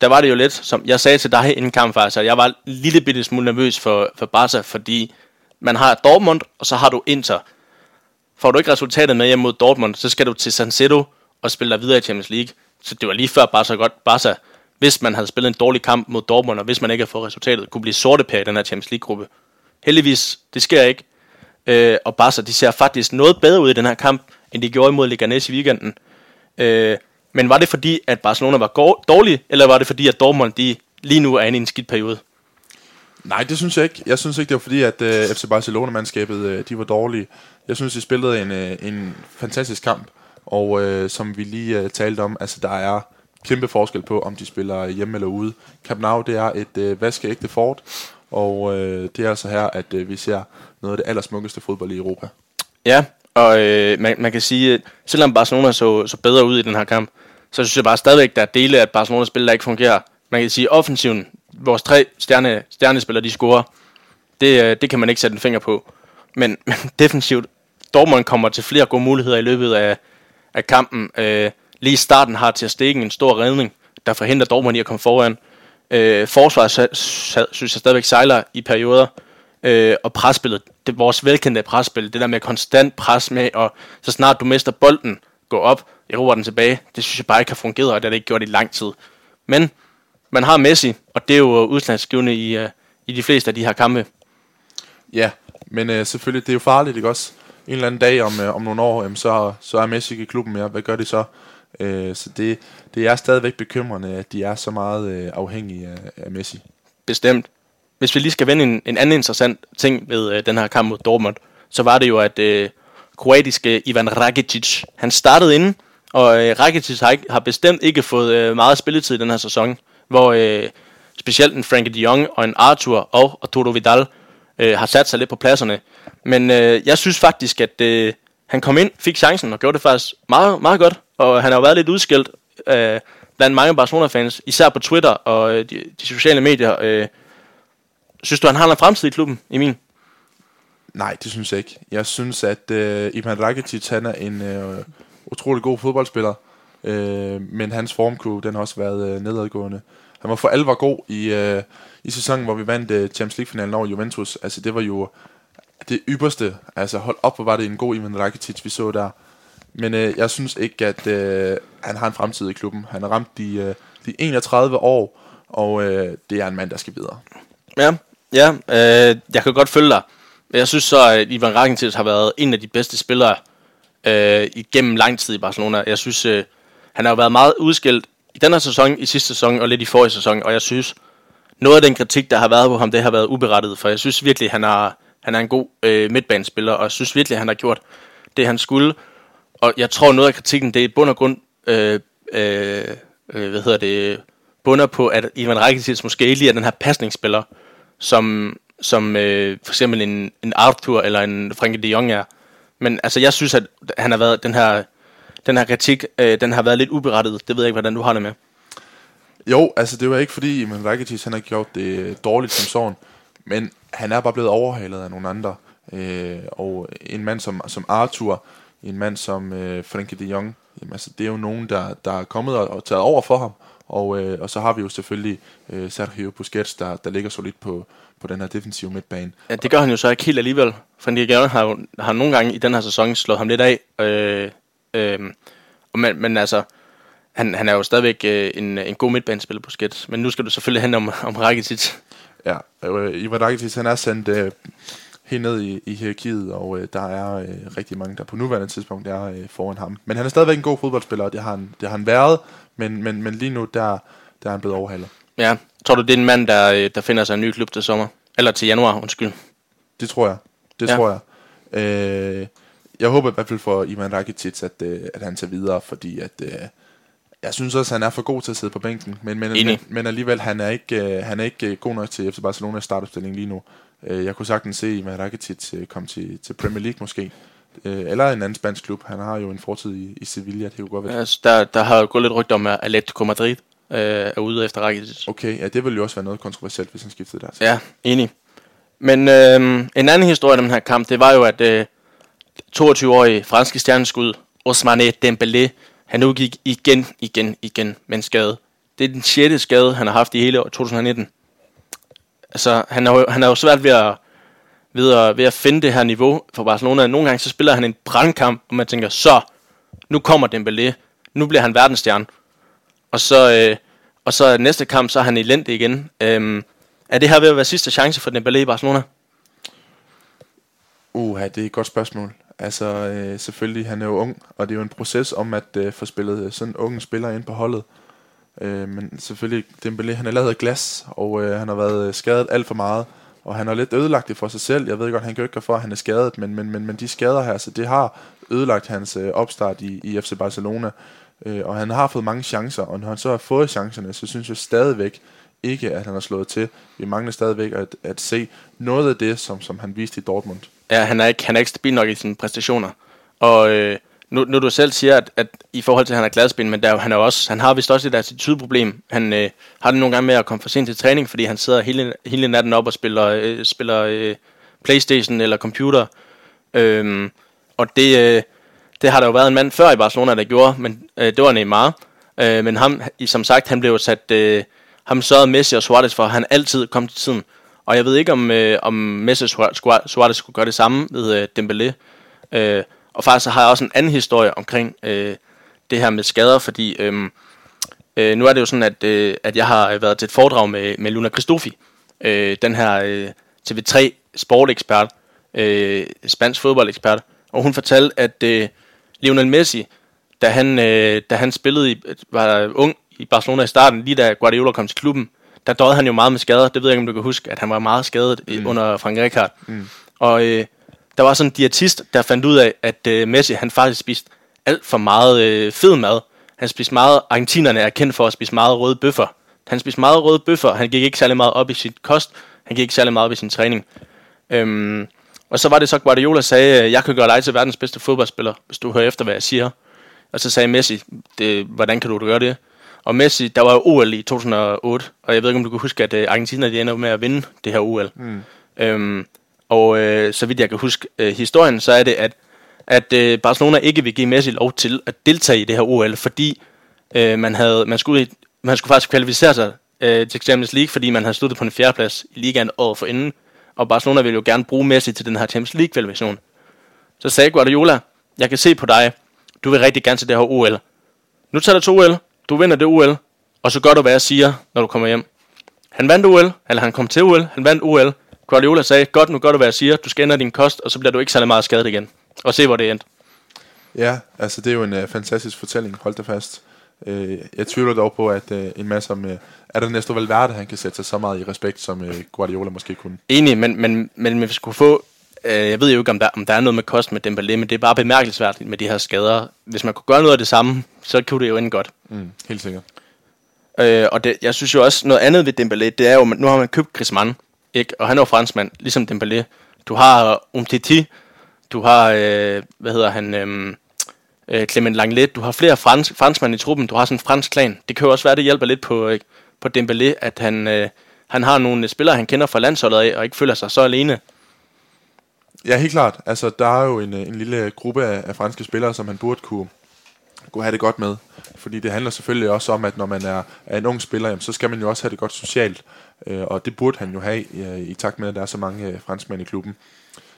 Speaker 1: der var det jo lidt, som jeg sagde til dig inden kamp faktisk, at jeg var en lille bitte smule nervøs for, for Barca, fordi man har Dortmund, og så har du Inter. Får du ikke resultatet med hjem mod Dortmund, så skal du til San Siro og spille dig videre i Champions League. Så det var lige før Barca godt, Barca, hvis man havde spillet en dårlig kamp mod Dortmund, og hvis man ikke havde fået resultatet, kunne blive sorte i den her Champions League-gruppe. Heldigvis, det sker ikke. Øh, og Barca, de ser faktisk noget bedre ud i den her kamp, end de gjorde imod Leganes i weekenden. Øh, men var det fordi, at Barcelona var dårlig, eller var det fordi, at Dortmund de lige nu er inde i en skidt periode?
Speaker 2: Nej, det synes jeg ikke. Jeg synes ikke, det var fordi, at uh, øh, FC Barcelona-mandskabet uh, de var dårlige. Jeg synes, de spillede en, uh, en fantastisk kamp. Og uh, som vi lige uh, talte om, altså der er kæmpe forskel på, om de spiller hjemme eller ude. Camp Nou, det er et uh, vaskeægte fort. Og uh, det er altså her, at uh, vi ser noget af det allersmukkeste fodbold i Europa.
Speaker 1: Ja, og øh, man, man kan sige, at selvom Barcelona så, så bedre ud i den her kamp, så synes jeg bare stadigvæk, der er dele af Barcelonas spil, der ikke fungerer. Man kan sige, offensiven, vores tre stjerne, stjernespillere, de scorer, det, øh, det kan man ikke sætte en finger på. Men, men defensivt, Dortmund kommer til flere gode muligheder i løbet af, af kampen. Øh, lige i starten har til at stikke en stor redning, der forhindrer Dortmund i at komme foran. Øh, forsvaret synes jeg stadigvæk sejler i perioder. Øh, og presspillet, det vores velkendte presspil, det der med konstant pres med, og så snart du mister bolden, gå op, erobre den tilbage, det synes jeg bare ikke har fungeret, og det har det ikke gjort i lang tid. Men man har Messi, og det er jo udslagsgivende i, uh, i de fleste af de her kampe.
Speaker 2: Ja, men uh, selvfølgelig, det er jo farligt, ikke også? En eller anden dag om, uh, om nogle år, um, så, så er Messi i klubben mere. Hvad gør de så? Uh, så det, det er stadigvæk bekymrende, at de er så meget uh, afhængige af, af Messi.
Speaker 1: Bestemt. Hvis vi lige skal vende en, en anden interessant ting ved uh, den her kamp mod Dortmund, så var det jo, at uh, kroatiske Ivan Rakitic, han startede inden, og uh, Rakitic har, ikke, har bestemt ikke fået uh, meget spilletid i den her sæson hvor øh, specielt en Frankie de Jong og en Arthur og Arturo Vidal øh, har sat sig lidt på pladserne. Men øh, jeg synes faktisk, at øh, han kom ind, fik chancen og gjorde det faktisk meget, meget godt. Og han har jo været lidt udskilt øh, blandt mange Barcelona-fans, især på Twitter og øh, de, de sociale medier. Øh, synes du, han har en fremtid i klubben, i min?
Speaker 2: Nej, det synes jeg ikke. Jeg synes, at øh, Ivan Rakitic han er en øh, utrolig god fodboldspiller. Øh, men hans formkurve, den har også været øh, nedadgående. Han var for alvor god i, øh, i sæsonen, hvor vi vandt øh, Champions League-finalen over Juventus. Altså, det var jo det ypperste. Altså, hold op, hvor var det en god Ivan Rakitic, vi så der. Men øh, jeg synes ikke, at øh, han har en fremtid i klubben. Han har ramt de, øh, de 31 år, og øh, det er en mand, der skal videre.
Speaker 1: Ja, ja øh, jeg kan godt følge dig. Jeg synes så, at Ivan Rakitic har været en af de bedste spillere øh, igennem lang tid i Barcelona. Jeg synes, øh, han har jo været meget udskilt i den her sæson, i sidste sæson og lidt i forrige sæson, og jeg synes, noget af den kritik, der har været på ham, det har været uberettiget, for jeg synes virkelig, han er, han er en god øh, midtbanespiller, og jeg synes virkelig, han har gjort det, han skulle. Og jeg tror, noget af kritikken, det er i bund og grund, øh, øh, øh, hvad hedder det, bunder på, at Ivan Rakitic måske ikke lige er den her pasningsspiller, som, som øh, for eksempel en, en Arthur eller en Frankie de Jong er. Men altså, jeg synes, at han har været den her den her kritik, øh, den har været lidt uberettiget. Det ved jeg ikke, hvordan du har det med.
Speaker 2: Jo, altså det var ikke fordi, men Rakitic han har gjort det dårligt som sådan, men han er bare blevet overhalet af nogle andre. Øh, og en mand som, som Arthur, en mand som øh, Frenkie de Jong, jamen, altså, det er jo nogen, der, der er kommet og, og taget over for ham. Og, øh, og så har vi jo selvfølgelig øh, Sergio Busquets, der, der ligger solidt på, på den her defensive midtbane.
Speaker 1: Ja, det gør han jo så ikke helt alligevel. De Jong har har nogle gange i den her sæson slået ham lidt af. Øh, Øhm, men, men altså, han, han er jo stadigvæk øh, en, en god midtbanespiller på skæt. Men nu skal du selvfølgelig handle om, om Rakitic.
Speaker 2: Ja, øh, Ivan Rakitic, han er sendt øh, helt ned i, i hierarkiet, og øh, der er øh, rigtig mange, der på nuværende tidspunkt er øh, foran ham. Men han er stadigvæk en god fodboldspiller, og det har han, det har han været, men, men, men lige nu, der, der er han blevet overhalet.
Speaker 1: Ja, tror du, det er en mand, der, øh, der finder sig en ny klub til sommer? Eller til januar, undskyld.
Speaker 2: Det tror jeg. Det ja. tror jeg. Øh, jeg håber i hvert fald for Ivan Rakitic, at, øh, at han tager videre, fordi at, øh, jeg synes også, at han er for god til at sidde på bænken, men, men, men, men alligevel, han er ikke, øh, han er ikke god nok til FC Barcelona's startopstilling lige nu. Øh, jeg kunne sagtens se Ivan Rakitic øh, komme til, til Premier League måske, øh, eller en anden spansk klub. Han har jo en fortid i, i Sevilla, det kunne godt være.
Speaker 1: Altså, der, der har jo gået lidt rygter om, at Atletico Madrid øh, er ude efter Rakitic.
Speaker 2: Okay, ja, det ville jo også være noget kontroversielt, hvis han skiftede der.
Speaker 1: Ja, enig. Men øh, en anden historie om den her kamp, det var jo, at øh, 22-årige franske stjerneskud Ousmane Dembélé, han udgik igen, igen, igen med en skade. Det er den sjette skade, han har haft i hele 2019. Altså, han har, jo, han er jo svært ved at, ved, at, ved at finde det her niveau for Barcelona. Nogle gange så spiller han en brandkamp, og man tænker, så, nu kommer Dembélé. nu bliver han verdensstjerne. Og så, øh, og så næste kamp, så er han elendig igen. Øhm, er det her ved at være sidste chance for Dembélé i Barcelona?
Speaker 2: Uha, det er et godt spørgsmål. Altså, øh, selvfølgelig, han er jo ung, og det er jo en proces om at øh, få spillet øh, sådan sådan unge spillere ind på holdet. Øh, men selvfølgelig, Dembélé, han er lavet af glas, og øh, han har været øh, skadet alt for meget. Og han har lidt ødelagt det for sig selv. Jeg ved godt, han kan ikke gøre for, at han er skadet, men, men, men, men de skader her, så det har ødelagt hans øh, opstart i, i FC Barcelona. Øh, og han har fået mange chancer, og når han så har fået chancerne, så synes jeg stadigvæk ikke, at han har slået til. Vi mangler stadigvæk at, at se noget af det, som, som han viste i Dortmund.
Speaker 1: Ja, han er ikke, han er ikke stabil nok i sine præstationer. Og øh, nu, nu du selv siger, at, at i forhold til, at han er gladspil, men der, han, er også, han har vist også et attitude-problem. Han øh, har det nogle gange med at komme for sent til træning, fordi han sidder hele, hele natten op og spiller, øh, spiller øh, Playstation eller computer. Øhm, og det, øh, det har der jo været en mand før i Barcelona, der gjorde, men øh, det var Neymar. Øh, men ham, som sagt, han blev sat... Øh, ham sørgede Messi og Suarez for, at han altid kom til tiden. Og jeg ved ikke, om, øh, om Messi Suarez skulle gøre det samme ved øh, Dembélé. Øh, og faktisk så har jeg også en anden historie omkring øh, det her med skader, fordi øh, øh, nu er det jo sådan, at, øh, at jeg har været til et foredrag med, med Luna Christofi, øh, den her øh, TV3 sportekspert, øh, spansk fodboldekspert, og hun fortalte, at øh, Lionel Messi, da han, øh, da han spillede i, var ung i Barcelona i starten, lige da Guardiola kom til klubben, der døde han jo meget med skader. Det ved jeg ikke, om du kan huske, at han var meget skadet mm. under Frank Rijkaard. Mm. Og øh, der var sådan en diætist, der fandt ud af, at øh, Messi han faktisk spiste alt for meget øh, fed mad. Han spiste meget, argentinerne er kendt for at spise meget røde bøffer. Han spiste meget røde bøffer, han gik ikke særlig meget op i sit kost, han gik ikke særlig meget op i sin træning. Øhm, og så var det så, Guardiola sagde, jeg kan gøre dig til verdens bedste fodboldspiller, hvis du hører efter, hvad jeg siger. Og så sagde Messi, det, hvordan kan du gøre det? Og Messi, der var jo OL i 2008, og jeg ved ikke, om du kan huske, at øh, Argentina de ender med at vinde det her OL. Mm. Øhm, og øh, så vidt jeg kan huske øh, historien, så er det, at, at øh, Barcelona ikke vil give Messi lov til at deltage i det her OL, fordi øh, man, havde, man, skulle, man skulle faktisk kvalificere sig øh, til Champions League, fordi man havde sluttet på en fjerdeplads i ligaen året for inden. Og Barcelona ville jo gerne bruge Messi til den her Champions League-kvalifikation. Så sagde Guardiola, jeg kan se på dig, du vil rigtig gerne til det her OL. Nu tager det to OL, du vinder det OL, og så gør du, hvad jeg siger, når du kommer hjem. Han vandt OL, eller han kom til OL, han vandt OL. Guardiola sagde, godt, nu gør du, hvad jeg siger, du skal ændre din kost, og så bliver du ikke særlig meget skadet igen. Og se, hvor det endte.
Speaker 2: Ja, altså det er jo en uh, fantastisk fortælling, hold det fast. Uh, jeg tvivler dog på, at uh, en masse om, uh, er der næste Valverde, han kan sætte sig så meget i respekt, som uh, Guardiola måske kunne.
Speaker 1: Enig, men, men, men vi skulle få Øh, jeg ved jo ikke, om der, om der er noget med kost med Dembélé, men det er bare bemærkelsesværdigt med de her skader. Hvis man kunne gøre noget af det samme, så kunne det jo ende godt.
Speaker 2: Mm, helt sikkert.
Speaker 1: Øh, og det, jeg synes jo også, noget andet ved Dembélé, det er jo, nu har man købt Griezmann, ikke? og han er jo franskmand, ligesom Dembélé. Du har Umtiti, du har, øh, hvad hedder han, øh, øh, Clement Langlet, du har flere fransk, franskmænd i truppen, du har sådan en fransk klan. Det kan jo også være, det hjælper lidt på, øh, på Dembélé, at han, øh, han har nogle spillere, han kender fra landsholdet af, og ikke føler sig så alene.
Speaker 2: Ja, helt klart. Altså, der er jo en, øh, en lille gruppe af, af franske spillere, som han burde kunne, kunne have det godt med. Fordi det handler selvfølgelig også om, at når man er, er en ung spiller, jamen, så skal man jo også have det godt socialt. Øh, og det burde han jo have i, i takt med, at der er så mange øh, franskmænd i klubben.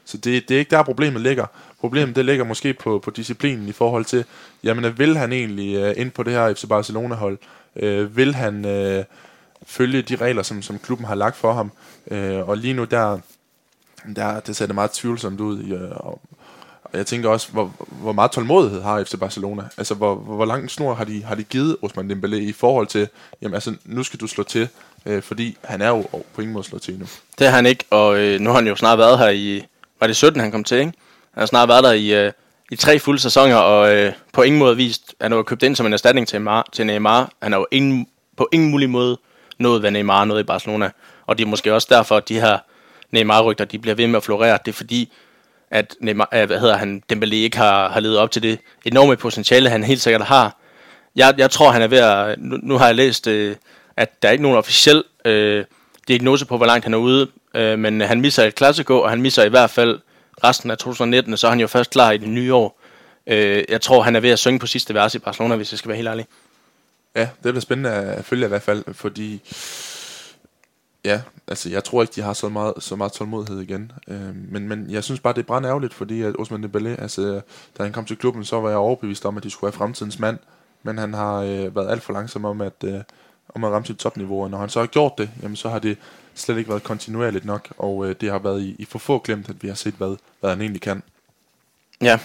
Speaker 2: Så det, det er ikke der, problemet ligger. Problemet det ligger måske på, på disciplinen i forhold til, jamen vil han egentlig øh, ind på det her FC Barcelona-hold? Øh, vil han øh, følge de regler, som, som klubben har lagt for ham? Øh, og lige nu der der, det ser det meget tvivlsomt ud. I, øh, og, og jeg tænker også, hvor, hvor meget tålmodighed har FC Barcelona? Altså, hvor, hvor lang snor har de, har de givet Osman Dembélé i forhold til, jamen altså, nu skal du slå til, øh, fordi han er jo på ingen måde slået til nu.
Speaker 1: Det har han ikke, og øh, nu har han jo snart været her i, var det 17, han kom til, ikke? Han har snart været der i, øh, i tre fulde sæsoner, og øh, på ingen måde vist, han har købt ind som en erstatning til, Neymar, til Neymar. Han har jo ingen, på ingen mulig måde nået, hvad Neymar nåede i Barcelona. Og det er måske også derfor, at de her Neymar-rygter, de bliver ved med at florere. Det er fordi, at Neymar, øh, hvad hedder han, Dembélé ikke har, har levet op til det enorme potentiale, han helt sikkert har. Jeg, jeg tror, han er ved at... Nu, nu har jeg læst, øh, at der er ikke nogen officiel øh, diagnose på, hvor langt han er ude, øh, men han misser et klassiko, og han misser i hvert fald resten af 2019, så er han jo først klar i det nye år. Øh, jeg tror, han er ved at synge på sidste vers i Barcelona, hvis jeg skal være helt ærlig.
Speaker 2: Ja, det bliver spændende at følge i hvert fald, fordi Ja, altså jeg tror ikke, de har så meget, så meget tålmodighed igen. Øh, men, men jeg synes bare, det er brændt ærgerligt, fordi at Osman Dembélé, altså da han kom til klubben, så var jeg overbevist om, at de skulle have fremtidens mand. men han har øh, været alt for langsom om at, øh, om at ramme sit topniveau, og når han så har gjort det, jamen så har det slet ikke været kontinuerligt nok, og øh, det har været i, i for få glemt, at vi har set, hvad, hvad han egentlig kan.
Speaker 1: Ja,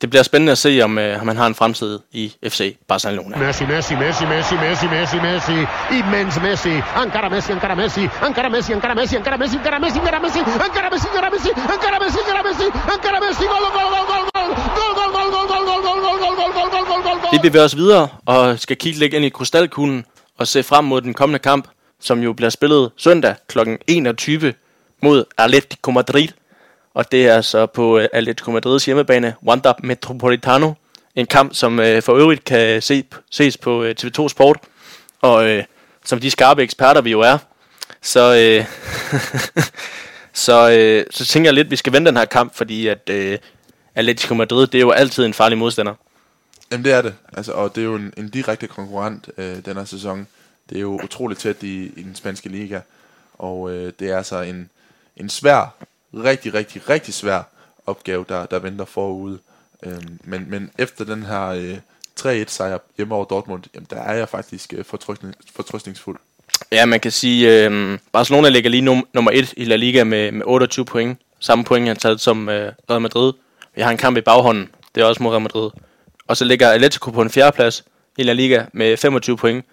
Speaker 1: det bliver spændende at se, om, øh, om han har en fremtid i FC Barcelona.
Speaker 4: Messi, Messi, Messi, Messi, Messi, Messi, Messi, immens Messi, encara Messi, encara Messi, encara Messi, encara Messi, encara Messi, encara Messi, encara Messi, encara Messi, encara Messi, encara Messi, encara Messi, encara Messi, gol, gol, gol, gol, gol, gol, gol, gol, gol, gol, gol, gol, gol, gol, gol, gol, gol, gol.
Speaker 1: Vi bevæger os videre og skal kigge lidt ind i krystalkuglen og se frem mod den kommende kamp, som jo bliver spillet søndag kl. 21 mod Atletico Madrid. Og det er så på øh, Atletico Madrids hjemmebane, Wanda Metropolitano. En kamp, som øh, for øvrigt kan se, ses på øh, TV2 Sport. Og øh, som de skarpe eksperter vi jo er, så, øh, så, øh, så tænker jeg lidt, at vi skal vende den her kamp, fordi at øh, Atletico Madrid, det er jo altid en farlig modstander.
Speaker 2: Jamen det er det, altså, og det er jo en, en direkte konkurrent øh, den her sæson. Det er jo utroligt tæt i, i den spanske liga, og øh, det er altså en, en svær, rigtig, rigtig, rigtig svær opgave, der, der venter forude. Øhm, men, men efter den her øh, 3-1 sejr hjemme over Dortmund, jamen, der er jeg faktisk øh, fortrystning, fortrystningsfuld.
Speaker 1: Ja, man kan sige, øh, Barcelona ligger lige num- nummer 1 i La Liga med, med 28 point. Samme point, han taget som øh, Real Madrid. Vi har en kamp i baghånden. Det er også mod Real Madrid. Og så ligger Atletico på en fjerde plads i La Liga med 25 point.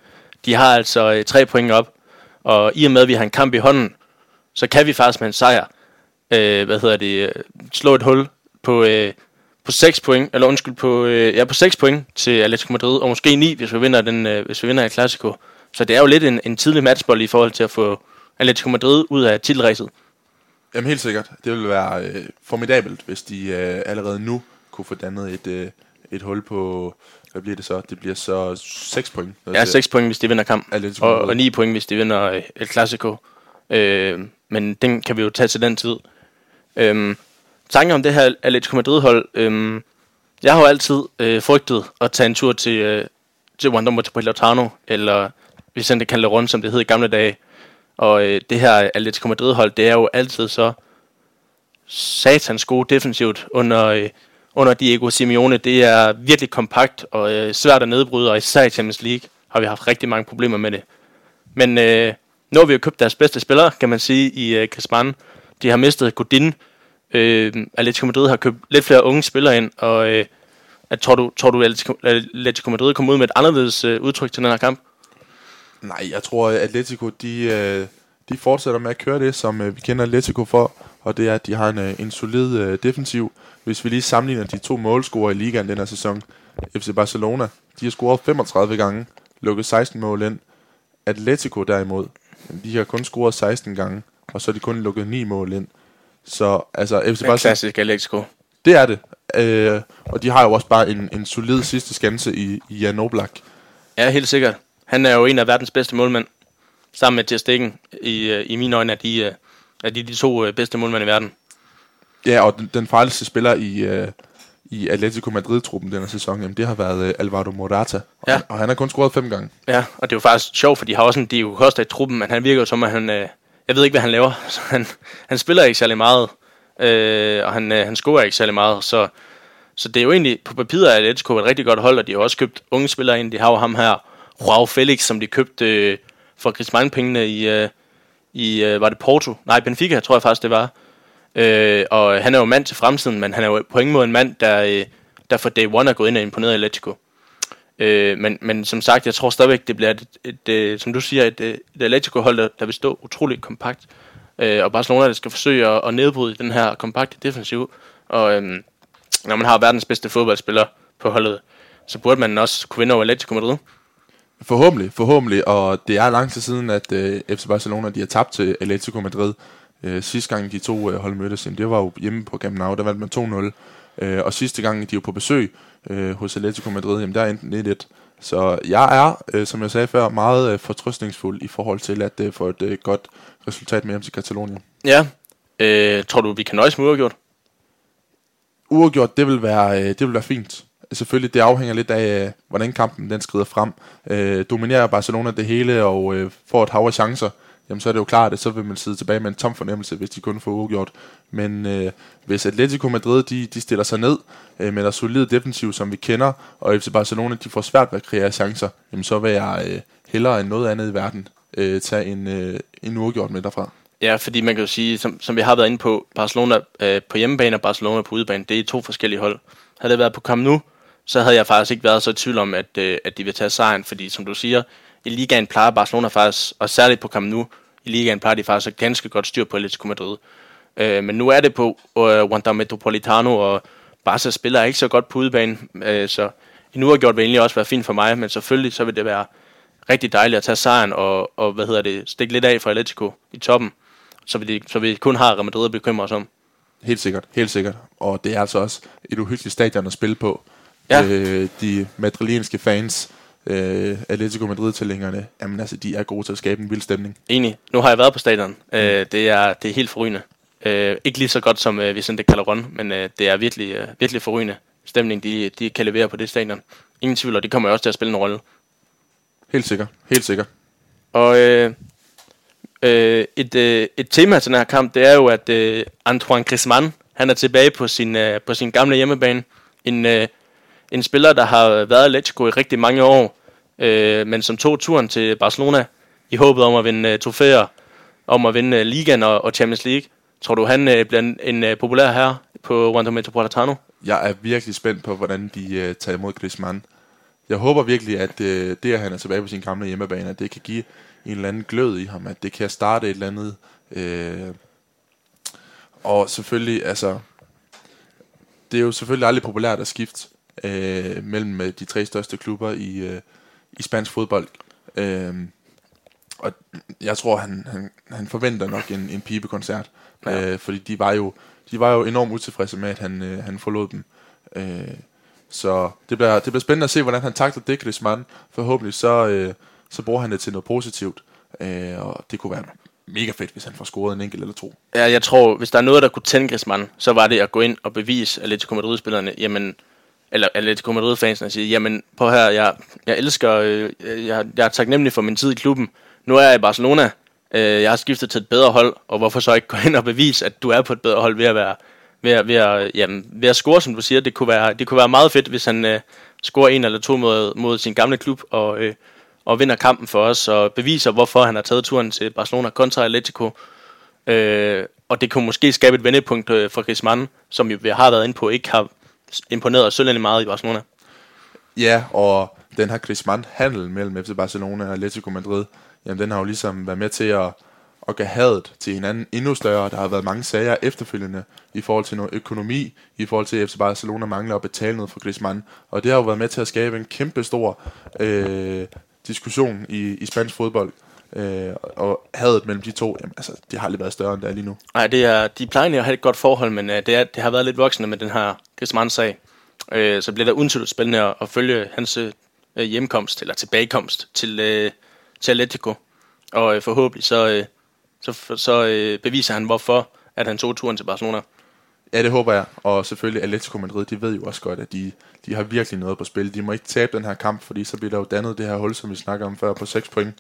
Speaker 1: De har altså øh, 3 point op. Og i og med, at vi har en kamp i hånden, så kan vi faktisk med en sejr, øh, hvad hedder det, slå et hul på, øh, på 6 point, eller undskyld, på, øh, ja, på 6 point til Atletico Madrid, og måske 9, hvis vi vinder, den, øh, hvis vi vinder i Clasico. Så det er jo lidt en, en tidlig matchbold i forhold til at få Atletico Madrid ud af titelræset.
Speaker 2: Jamen helt sikkert. Det vil være øh, formidabelt, hvis de øh, allerede nu kunne få dannet et, øh, et hul på, hvad bliver det så? Det bliver så 6 point.
Speaker 1: Ja, 6 point, hvis de vinder kamp,
Speaker 2: Atletico
Speaker 1: og, og 9 point, hvis de vinder øh, El Clasico. Øh, men den kan vi jo tage til den tid. Øhm, tanken om det her Atletico Madrid-hold, øhm, jeg har jo altid øh, frygtet at tage en tur til, øh, til Wanda Metropolitano, eller Vicente Calderon, som det hed i gamle dage. Og øh, det her Atletico Madrid-hold, det er jo altid så satans gode defensivt under, øh, under Diego Simeone. Det er virkelig kompakt og øh, svært at nedbryde, og især i Champions League har vi haft rigtig mange problemer med det. Men øh, nu har vi jo købt deres bedste spillere, kan man sige, i øh, Griezmann. De har mistet Godin. Øh, Atletico Madrid har købt lidt flere unge spillere ind, og øh, at, tror du, tror du Atletico, Atletico Madrid kommer ud med et anderledes øh, udtryk til den her kamp?
Speaker 2: Nej, jeg tror, at Atletico, de, øh, de fortsætter med at køre det, som øh, vi kender Atletico for, og det er, at de har en, øh, en solid øh, defensiv. Hvis vi lige sammenligner de to målscorer i ligaen den her sæson, FC Barcelona, de har scoret 35 gange, lukket 16 mål ind. Atletico derimod, de har kun scoret 16 gange, og så har de kun lukket 9 mål ind. Så altså, FC Barcelona,
Speaker 1: klassisk Atletico.
Speaker 2: det er det. Øh, og de har jo også bare en, en solid sidste skanse i, i Jan Oblak.
Speaker 1: Ja, helt sikkert. Han er jo en af verdens bedste målmænd. Sammen med Ter Stegen. I, øh, i mine øjne er de, øh, er de de to øh, bedste målmænd i verden.
Speaker 2: Ja, og den, den farligste spiller i, øh, i Atletico Madrid-truppen den her sæson, jamen, det har været øh, Alvaro Morata. Og,
Speaker 1: Ja.
Speaker 2: han, og han har kun scoret fem gange.
Speaker 1: Ja, og det er jo faktisk sjovt, for de har også en Diego Costa i truppen, men han virker jo som, at han... Øh, jeg ved ikke, hvad han laver. Så han, han spiller ikke særlig meget, øh, og han, øh, han scorer ikke særlig meget. Så, så det er jo egentlig på papiret, at Atletico er et rigtig godt hold, og de har også købt unge spillere ind. De har jo ham her, Joao Felix, som de købte øh, for Griezmann-pengene i, øh, i øh, var det Porto? Nej, Benfica, tror jeg faktisk, det var. Øh, og han er jo mand til fremtiden, men han er jo på ingen måde en mand, der, øh, der for day one er gået ind og imponeret i Atletico. Øh, men, men som sagt, jeg tror stadigvæk, det bliver et, et, et som du siger, et, et Atletico-hold, der, der vil stå utroligt kompakt. Øh, og Barcelona, der skal forsøge at, at nedbryde den her kompakte defensiv. Og øh, når man har verdens bedste fodboldspiller på holdet, så burde man også kunne vinde over Atletico Madrid.
Speaker 2: Forhåbentlig, forhåbentlig. Og det er lang tid siden, at øh, FC Barcelona de har tabt til Atletico Madrid. Øh, sidste gang de to øh, hold mødtes, det var jo hjemme på Camp Nou, der vandt man 2-0. Øh, og sidste gang de var på besøg øh, hos Atletico Madrid, jamen der er enten 1-1. Så jeg er, øh, som jeg sagde før, meget øh, fortrøstningsfuld i forhold til at øh, få et øh, godt resultat med hjem til Katalonien.
Speaker 1: Ja. Øh, tror du, vi kan nøjes med uafgjort?
Speaker 2: Uafgjort, det vil være, øh, det vil være fint. Selvfølgelig, det afhænger lidt af, øh, hvordan kampen den skrider frem. Øh, dominerer Barcelona det hele og øh, får et hav af chancer, jamen så er det jo klart, at så vil man sidde tilbage med en tom fornemmelse, hvis de kun får uafgjort. Men øh, hvis Atletico Madrid de, de stiller sig ned øh, med der solid defensiv, som vi kender, og FC Barcelona de får svært ved at kreere chancer, jamen så vil jeg øh, hellere end noget andet i verden øh, tage en, øh, en uafgjort med derfra.
Speaker 1: Ja, fordi man kan jo sige, som, som vi har været inde på, Barcelona øh, på hjemmebane og Barcelona på udebane, det er to forskellige hold. Havde det været på Camp Nou, så havde jeg faktisk ikke været så i tvivl om, at, øh, at de vil tage sejren, fordi som du siger, i ligaen plejer Barcelona faktisk, og særligt på Camp Nou, i ligaen plejer de faktisk at ganske godt styr på Atletico Madrid. Øh, men nu er det på øh, Wanda Metropolitano, og Barca spiller ikke så godt på udebane, øh, så en uafgjort vil egentlig også være fint for mig, men selvfølgelig så vil det være rigtig dejligt at tage sejren og, og hvad hedder det, stikke lidt af for Atletico i toppen, så vi, så vi kun har Real Madrid at bekymre os om.
Speaker 2: Helt sikkert, helt sikkert. Og det er altså også et uhyggeligt stadion at spille på.
Speaker 1: Ja.
Speaker 2: Øh, de madrilenske fans, øh, Atletico Madrid-tilhængerne, jamen altså, de er gode til at skabe en vild stemning.
Speaker 1: Enig. Nu har jeg været på stadion. Øh, det, er, det er helt forrygende. Øh, ikke lige så godt som øh, Vicente Calderon, men øh, det er virkelig, øh, virkelig forrygende stemning, de, de kan levere på det stadion. Ingen tvivl, og det kommer også til at spille en rolle.
Speaker 2: Helt sikkert, helt sikkert.
Speaker 1: Og øh, øh, et, øh, et tema til den her kamp, det er jo, at øh, Antoine Griezmann, han er tilbage på sin, øh, på sin gamle hjemmebane. En, øh, en spiller, der har været Atletico i rigtig mange år, øh, men som tog turen til Barcelona i håbet om at vinde øh, trofæer, om at vinde øh, Ligaen og, og Champions League. Tror du, han øh, bliver en, en øh, populær herre på Wanda Metropolitano?
Speaker 2: Jeg er virkelig spændt på, hvordan de øh, tager imod Griezmann. Jeg håber virkelig, at øh, det, at han er tilbage på sin gamle hjemmebane, at det kan give en eller anden glød i ham, at det kan starte et eller andet. Øh, og selvfølgelig, altså, det er jo selvfølgelig aldrig populært at skifte øh, mellem øh, de tre største klubber i, øh, i spansk fodbold. Øh, og jeg tror, han, han, han forventer nok en, en pibekoncert,
Speaker 1: Ja.
Speaker 2: øh, fordi de var jo de var jo enormt utilfredse med, at han, øh, han forlod dem. Øh, så det bliver, det bliver spændende at se, hvordan han takler det, Griezmann. Forhåbentlig så, øh, så bruger han det til noget positivt. Øh, og det kunne være mega fedt, hvis han får scoret en enkelt eller to.
Speaker 1: Ja, jeg tror, hvis der er noget, der kunne tænde Griezmann, så var det at gå ind og bevise Atletico Madrid-spillerne, jamen, eller Atletico Madrid-fansen og sige, jamen, på her, jeg, jeg elsker, øh, jeg, jeg er taknemmelig for min tid i klubben. Nu er jeg i Barcelona, øh, jeg har skiftet til et bedre hold, og hvorfor så ikke gå ind og bevise, at du er på et bedre hold ved at være, ved at, ved at, jamen, ved at score, som du siger. Det kunne være, det kunne være meget fedt, hvis han øh, scorer en eller to mod, mod sin gamle klub, og, øh, og vinder kampen for os, og beviser, hvorfor han har taget turen til Barcelona kontra Atletico. Øh, og det kunne måske skabe et vendepunkt øh, for Griezmann, som jo vi har været inde på, ikke har imponeret os meget i Barcelona.
Speaker 2: Ja, og den her Griezmann-handel mellem FC Barcelona og Atletico Madrid, jamen den har jo ligesom været med til at, at gøre hadet til hinanden endnu større. Der har været mange sager efterfølgende i forhold til noget økonomi, i forhold til at FC Barcelona mangler at betale noget for Griezmann. Og det har jo været med til at skabe en kæmpe stor øh, diskussion i, i spansk fodbold. Øh, og hadet mellem de to, jamen, altså, det har aldrig været større end det er lige nu.
Speaker 1: Nej, det er, de plejer at have et godt forhold, men øh, det, er, det har været lidt voksende med den her Griezmann-sag. Øh, så bliver det undtalt spændende at, at følge hans øh, hjemkomst, eller tilbagekomst til, øh, til Atletico. Og øh, forhåbentlig så, øh, så, så øh, beviser han, hvorfor at han tog turen til Barcelona.
Speaker 2: Ja, det håber jeg. Og selvfølgelig Atletico Madrid, de ved jo også godt, at de, de har virkelig noget på spil. De må ikke tabe den her kamp, fordi så bliver der jo dannet det her hul, som vi snakker om før, på 6 point.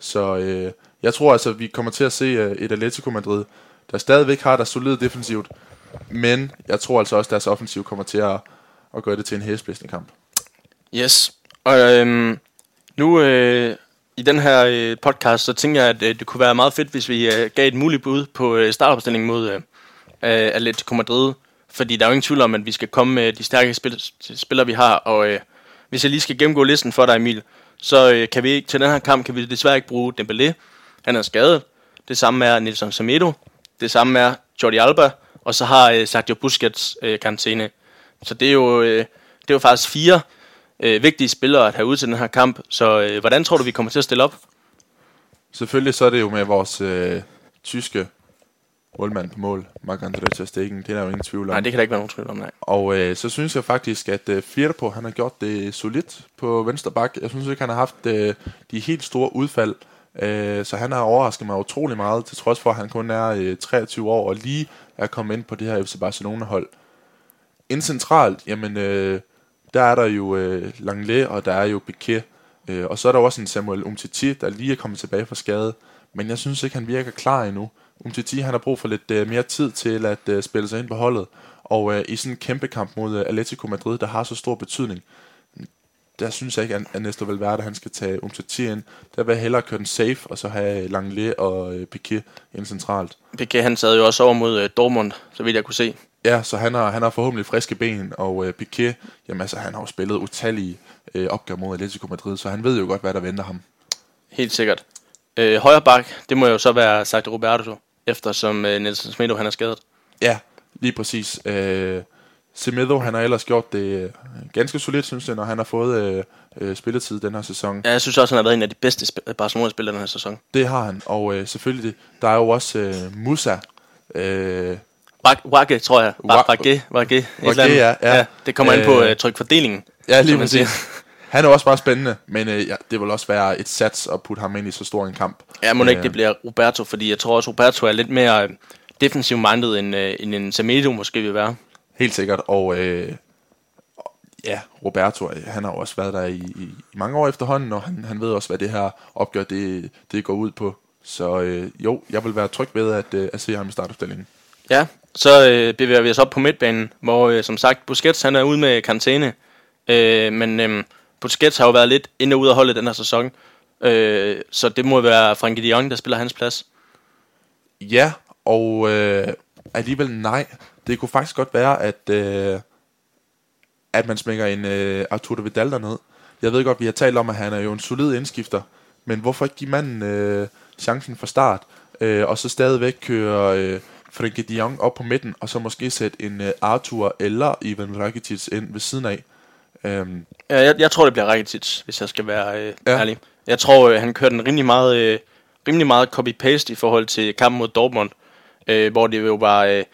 Speaker 2: Så øh, jeg tror altså, vi kommer til at se øh, et Atletico Madrid, der stadigvæk har der solid defensivt, men jeg tror altså også, at deres offensiv kommer til at, at gøre det til en hæsblæsende kamp.
Speaker 1: Yes. Og øhm, nu øh, i den her øh, podcast, så tænker jeg, at øh, det kunne være meget fedt, hvis vi øh, gav et muligt bud på øh, startopstillingen mod øh, øh, Atletico Madrid. Fordi der er jo ingen tvivl om, at vi skal komme med de stærke spil- spillere, vi har. Og øh, hvis jeg lige skal gennemgå listen for dig, Emil, så øh, kan vi ikke til den her kamp kan vi desværre ikke bruge Dembélé. Han er skadet. Det samme er Nelson Semedo. Det samme er Jordi Alba. Og så har øh, Sergio Busquets øh, karantæne. Så det er jo, øh, det er jo faktisk fire øh, vigtige spillere at have ud til den her kamp. Så øh, hvordan tror du, vi kommer til at stille op?
Speaker 2: Selvfølgelig så er det jo med vores øh, tyske målmand på mål, Marc-André Ter Stegen. Det er der jo ingen tvivl om.
Speaker 1: Nej, det kan der ikke være nogen tvivl om, nej.
Speaker 2: Og øh, så synes jeg faktisk, at øh, Firpo, han har gjort det solidt på venstre bak. Jeg synes ikke, han har haft øh, de helt store udfald. Øh, så han har overrasket mig utrolig meget, til trods for, at han kun er øh, 23 år og lige er kommet ind på det her FC Barcelona-hold. Ind centralt, jamen, øh, der er der jo øh, Langlais, og der er jo Piquet. Øh, og så er der også en Samuel Umtiti, der lige er kommet tilbage fra skade. men jeg synes ikke, han virker klar endnu. Umtiti han har brug for lidt øh, mere tid til at øh, spille sig ind på holdet, og øh, i sådan en kæmpe kamp mod øh, Atletico Madrid, der har så stor betydning, der synes jeg ikke, at Ernesto Valverde han skal tage Umtiti ind. Der vil jeg hellere køre den safe, og så have Langley og øh, Piquet ind centralt.
Speaker 1: Piquet han sad jo også over mod øh, Dortmund, så vidt jeg kunne se.
Speaker 2: Ja, så han har, han har forhåbentlig friske ben, og øh, Piquet, jamen altså, han har jo spillet utallige øh, opgaver mod Atletico Madrid, så han ved jo godt, hvad der venter ham.
Speaker 1: Helt sikkert. Øh, højre bak, det må jo så være sagt Roberto, eftersom øh, Nelson Smedo han er skadet.
Speaker 2: Ja, lige præcis. Øh, Semedo, han har ellers gjort det øh, ganske solidt, synes jeg, når han har fået øh, øh, spilletid den her sæson.
Speaker 1: Ja, jeg synes også, han har været en af de bedste sp- Barcelona-spillere den her sæson.
Speaker 2: Det har han, og øh, selvfølgelig, der er jo også øh, Musa. Øh,
Speaker 1: Wagge, tror jeg.
Speaker 2: Wa-
Speaker 1: Wagge, Wagge.
Speaker 2: Wagge, ja, ja.
Speaker 1: Det kommer ind på
Speaker 2: Øh,
Speaker 1: øh, trykfordelingen.
Speaker 2: ja, lige præcis. Han er også bare spændende, men øh, ja, det vil også være et sats at putte ham ind i så stor en kamp.
Speaker 1: Ja, må ikke
Speaker 2: Øh,
Speaker 1: det bliver Roberto, fordi jeg tror også, Roberto er lidt mere øh, defensiv minded, end, øh, end en Semedo måske vil være.
Speaker 2: Helt sikkert, og øh, ja, Roberto, øh, han har jo også været der i, i, i mange år efterhånden, og han, han ved også, hvad det her opgør, det, det går ud på. Så øh, jo, jeg vil være tryg ved at, øh, at se ham i startopstillingen.
Speaker 1: Ja, så øh, bevæger vi os op på midtbanen, hvor øh, som sagt Busquets han er ude med karantæne. Øh, men øh, Busquets har jo været lidt inde og ud af holdet den her sæson. Øh, så det må være Frankie de Jong, der spiller hans plads.
Speaker 2: Ja, og øh, alligevel nej. Det kunne faktisk godt være, at, øh, at man smækker en øh, Arturo Vidal derned. Jeg ved godt, vi har talt om, at han er jo en solid indskifter, men hvorfor ikke give manden øh, chancen fra start, øh, og så stadigvæk køre øh, Frenkie de Jong op på midten, og så måske sætte en øh, Arthur eller Ivan Rakitic ind ved siden af. Øhm,
Speaker 1: Ja, jeg, jeg tror, det bliver Rakitic, hvis jeg skal være øh,
Speaker 2: Ja.
Speaker 1: ærlig. Jeg tror, øh, han kørte den rimelig meget, øh, rimelig meget copy-paste i forhold til kampen mod Dortmund, øh, hvor det jo var øh,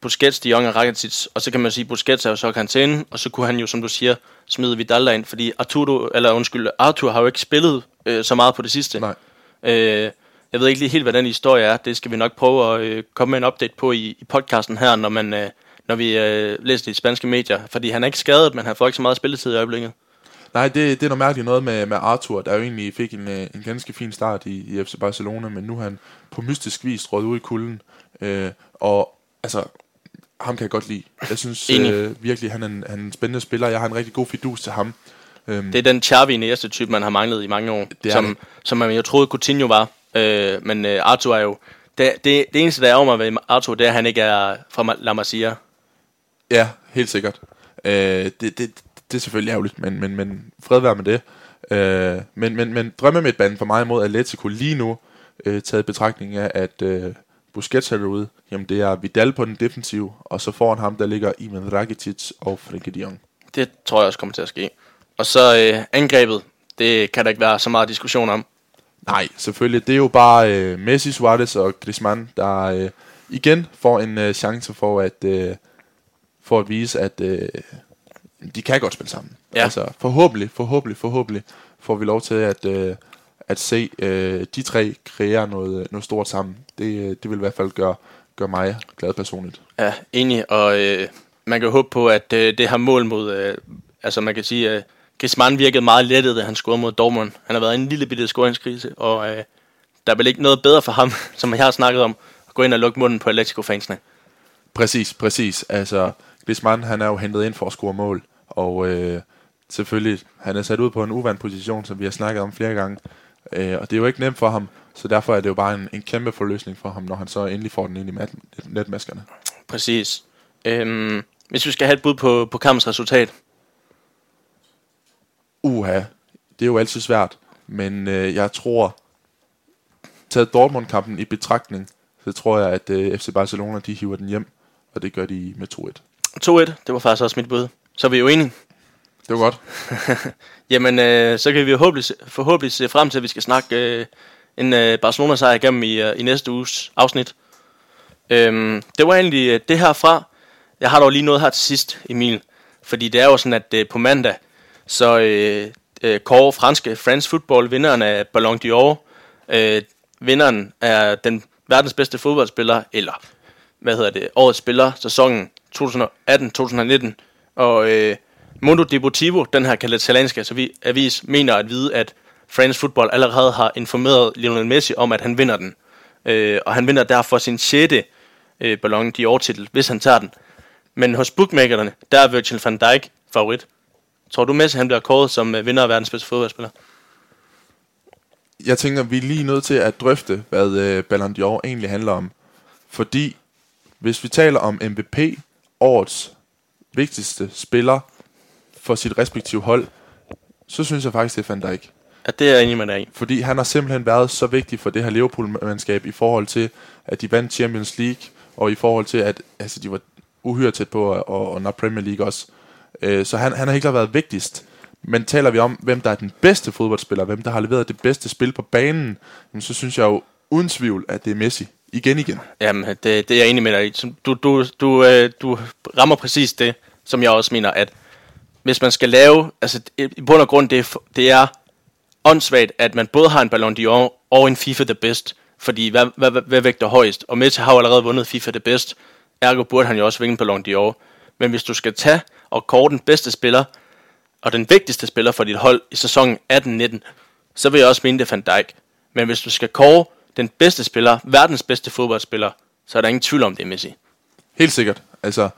Speaker 1: Busquets, De Jong og Rakitic, og så kan man sige, Busquets er jo så karantæne, og så kunne han jo, som du siger, smide Vidal ind, fordi Arturo, eller undskyld, Arthur har jo ikke spillet øh, så meget på det sidste.
Speaker 2: nej.
Speaker 1: Øh, jeg ved ikke lige helt, hvad den historie er. Det skal vi nok prøve at øh, komme med en update på i, i podcasten her, når, man, øh, når vi øh, læser det i spanske medier. Fordi han er ikke skadet, men han får ikke så meget spilletid i øjeblikket.
Speaker 2: Nej, det, det er noget mærkeligt noget med, med Arthur, der jo egentlig fik en, øh, en ganske fin start i, i FC Barcelona, men nu er han på mystisk vis råd ud i kulden. Øh, og altså, ham kan jeg godt lide. Jeg synes øh, virkelig, han er, en, han er en spændende spiller. Jeg har en rigtig god fidus til ham. Øhm,
Speaker 1: Det er den Xavi næste type, man har manglet i mange år.
Speaker 2: Det
Speaker 1: som,
Speaker 2: det.
Speaker 1: som man jo troede, Coutinho var. Øh, men øh, Arthur er jo... Det, det, det eneste, der er over mig ved Arthur, det er, at han ikke er fra La Masia.
Speaker 2: Ja, helt sikkert. Øh, det, det, det er selvfølgelig ærgerligt, men, men, men fred være med det. Øh, men, men, men drømmemidtbanen for mig mod Atletico lige nu, øh, taget i betragtning af, at øh, Busquets er derude, jamen det er Vidal på den defensive, og så foran ham, der ligger Iman Rakitic og Frenkie de Jong.
Speaker 1: Det tror jeg også kommer til at ske. Og så øh, angrebet. Det kan der ikke være så meget diskussion om.
Speaker 2: Nej, selvfølgelig. Det er jo bare øh, Messi, Suarez og Griezmann, der øh, igen får en øh, chance for at, øh, for at vise, at øh, de kan godt spille sammen.
Speaker 1: Ja.
Speaker 2: Altså forhåbentlig, forhåbentlig, forhåbentlig får vi lov til at, øh, at se øh, de tre kreere noget, noget stort sammen. Det, øh, det vil i hvert fald gøre, gøre mig glad personligt.
Speaker 1: Ja, enig. Og øh, man kan håbe på, at øh, det her mål mod... Øh, altså man kan sige, øh, Griezmann virkede meget lettet, da han scorede mod Dortmund. Han har været i en lille bitte scoringskrise, og øh, der er vel ikke noget bedre for ham, som jeg har snakket om, at gå ind og lukke munden på Atletico-fansene.
Speaker 2: Præcis, præcis. Altså, Griezmann, han er jo hentet ind for at score mål, og øh, selvfølgelig, han er sat ud på en uvandt position, som vi har snakket om flere gange, øh, og det er jo ikke nemt for ham, så derfor er det jo bare en, en kæmpe forløsning for ham, når han så endelig får den ind i mat, netmaskerne.
Speaker 1: Præcis. Øhm, hvis vi skal have et bud på, på kampens resultat.
Speaker 2: Uha, det er jo altid svært, men øh, jeg tror, taget Dortmund-kampen i betragtning, så tror jeg, at øh, FC Barcelona, de hiver den hjem, og det gør de med 2-1.
Speaker 1: 2-1, det var faktisk også mit bud. Så er vi jo enige.
Speaker 2: Det var godt.
Speaker 1: Jamen, øh, så kan vi forhåbentlig, se- forhåbentlig se frem til, at vi skal snakke øh, en øh, Barcelona-sejr igennem i, øh, i næste uges afsnit. Øhm, det var egentlig øh, det herfra. Jeg har dog lige noget her til sidst, Emil. Fordi det er jo sådan, at øh, på mandag, så øh, øh, kårer franske France Football vinderen af Ballon d'Or. Øh, vinderen er den verdens bedste fodboldspiller, eller hvad hedder det, årets spiller, sæsonen 2018-2019. Og øh, Mundo Deportivo, den her katalanske avis, mener at vide, at France Football allerede har informeret Lionel Messi om, at han vinder den. Øh, og han vinder derfor sin 6. Øh, Ballon d'Or titel, hvis han tager den. Men hos bookmakerne, der er Virgil van Dijk favorit. Tror du Messi han bliver kåret som øh, vinder af verdens bedste fodboldspiller?
Speaker 2: Jeg tænker, vi er lige nødt til at drøfte, hvad øh, Ballon d'Or egentlig handler om. Fordi hvis vi taler om MVP, årets vigtigste spiller for sit respektive hold, så synes jeg faktisk, det er Van Dijk.
Speaker 1: Ja, det er jeg enig med dig.
Speaker 2: Fordi han har simpelthen været så vigtig for det her Liverpool-mandskab i forhold til, at de vandt Champions League, og i forhold til, at altså, de var uhyre tæt på at, at, at nå Premier League også. Øh, så han, han har helt klart været vigtigst. Men taler vi om, hvem der er den bedste fodboldspiller, hvem der har leveret det bedste spil på banen, så synes jeg jo uden tvivl, at det er Messi. Igen igen.
Speaker 1: Jamen, det, det er jeg enig med dig i. Du, du, du, øh, du rammer præcis det, som jeg også mener, at hvis man skal lave, altså i bund og grund, det er, det er åndssvagt, at man både har en Ballon d'Or og en FIFA The Best, fordi hvad, hvad, hvad, hvad vægter højst? Og Messi har jo allerede vundet FIFA The Best, ergo burde han jo også vinde Ballon d'Or. Men hvis du skal tage og kåre den bedste spiller, og den vigtigste spiller for dit hold i sæsonen 18-19, så vil jeg også mene det Van Dijk. Men hvis du skal kåre den bedste spiller, verdens bedste fodboldspiller, så er der ingen tvivl om det er Messi.
Speaker 2: Helt sikkert. Altså,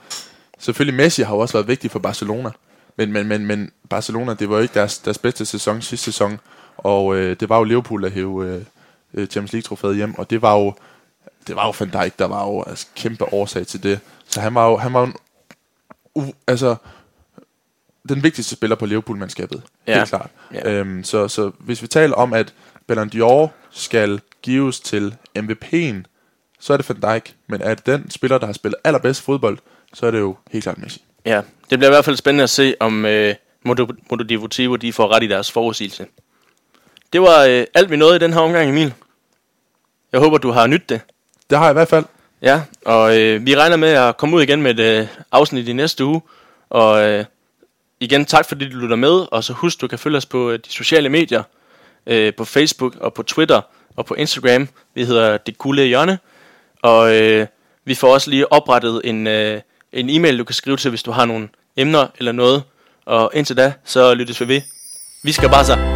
Speaker 2: selvfølgelig Messi har jo også været vigtig for Barcelona. Men, men, men, men Barcelona, det var jo ikke deres, deres bedste sæson sidste sæson. Og øh, det var jo Liverpool, der hævde øh, Champions League-trofæet hjem. Og det var jo, det var jo Van Dijk, der var jo altså, kæmpe årsag til det. Så han var jo, han var jo en, u, altså, den vigtigste spiller på Liverpool-mandskabet.
Speaker 1: Ja.
Speaker 2: Helt klart.
Speaker 1: Ja.
Speaker 2: Øhm, så, så hvis vi taler om, at Ballon d'Or skal gives til MVP'en, så er det Van Dijk. Men er det den spiller, der har spillet allerbedst fodbold, så er det jo helt klart Messi.
Speaker 1: Ja, det bliver i hvert fald spændende at se, om øh, Modo, Modo Deportivo de får ret i deres forudsigelse. Det var øh, alt vi nåede i den her omgang, Emil. Jeg håber, du har nydt det.
Speaker 2: Det har jeg i hvert fald.
Speaker 1: Ja, og øh, vi regner med at komme ud igen med et øh, afsnit i næste uge. Og øh, igen, tak fordi du lytter med. Og så husk, du kan følge os på øh, de sociale medier. Øh, på Facebook og på Twitter og på Instagram. Vi hedder Det Gulde Hjørne. Og øh, vi får også lige oprettet en, øh, en e-mail, du kan skrive til, hvis du har nogle emner eller noget. Og indtil da, så lyttes vi ved. Vi skal bare så.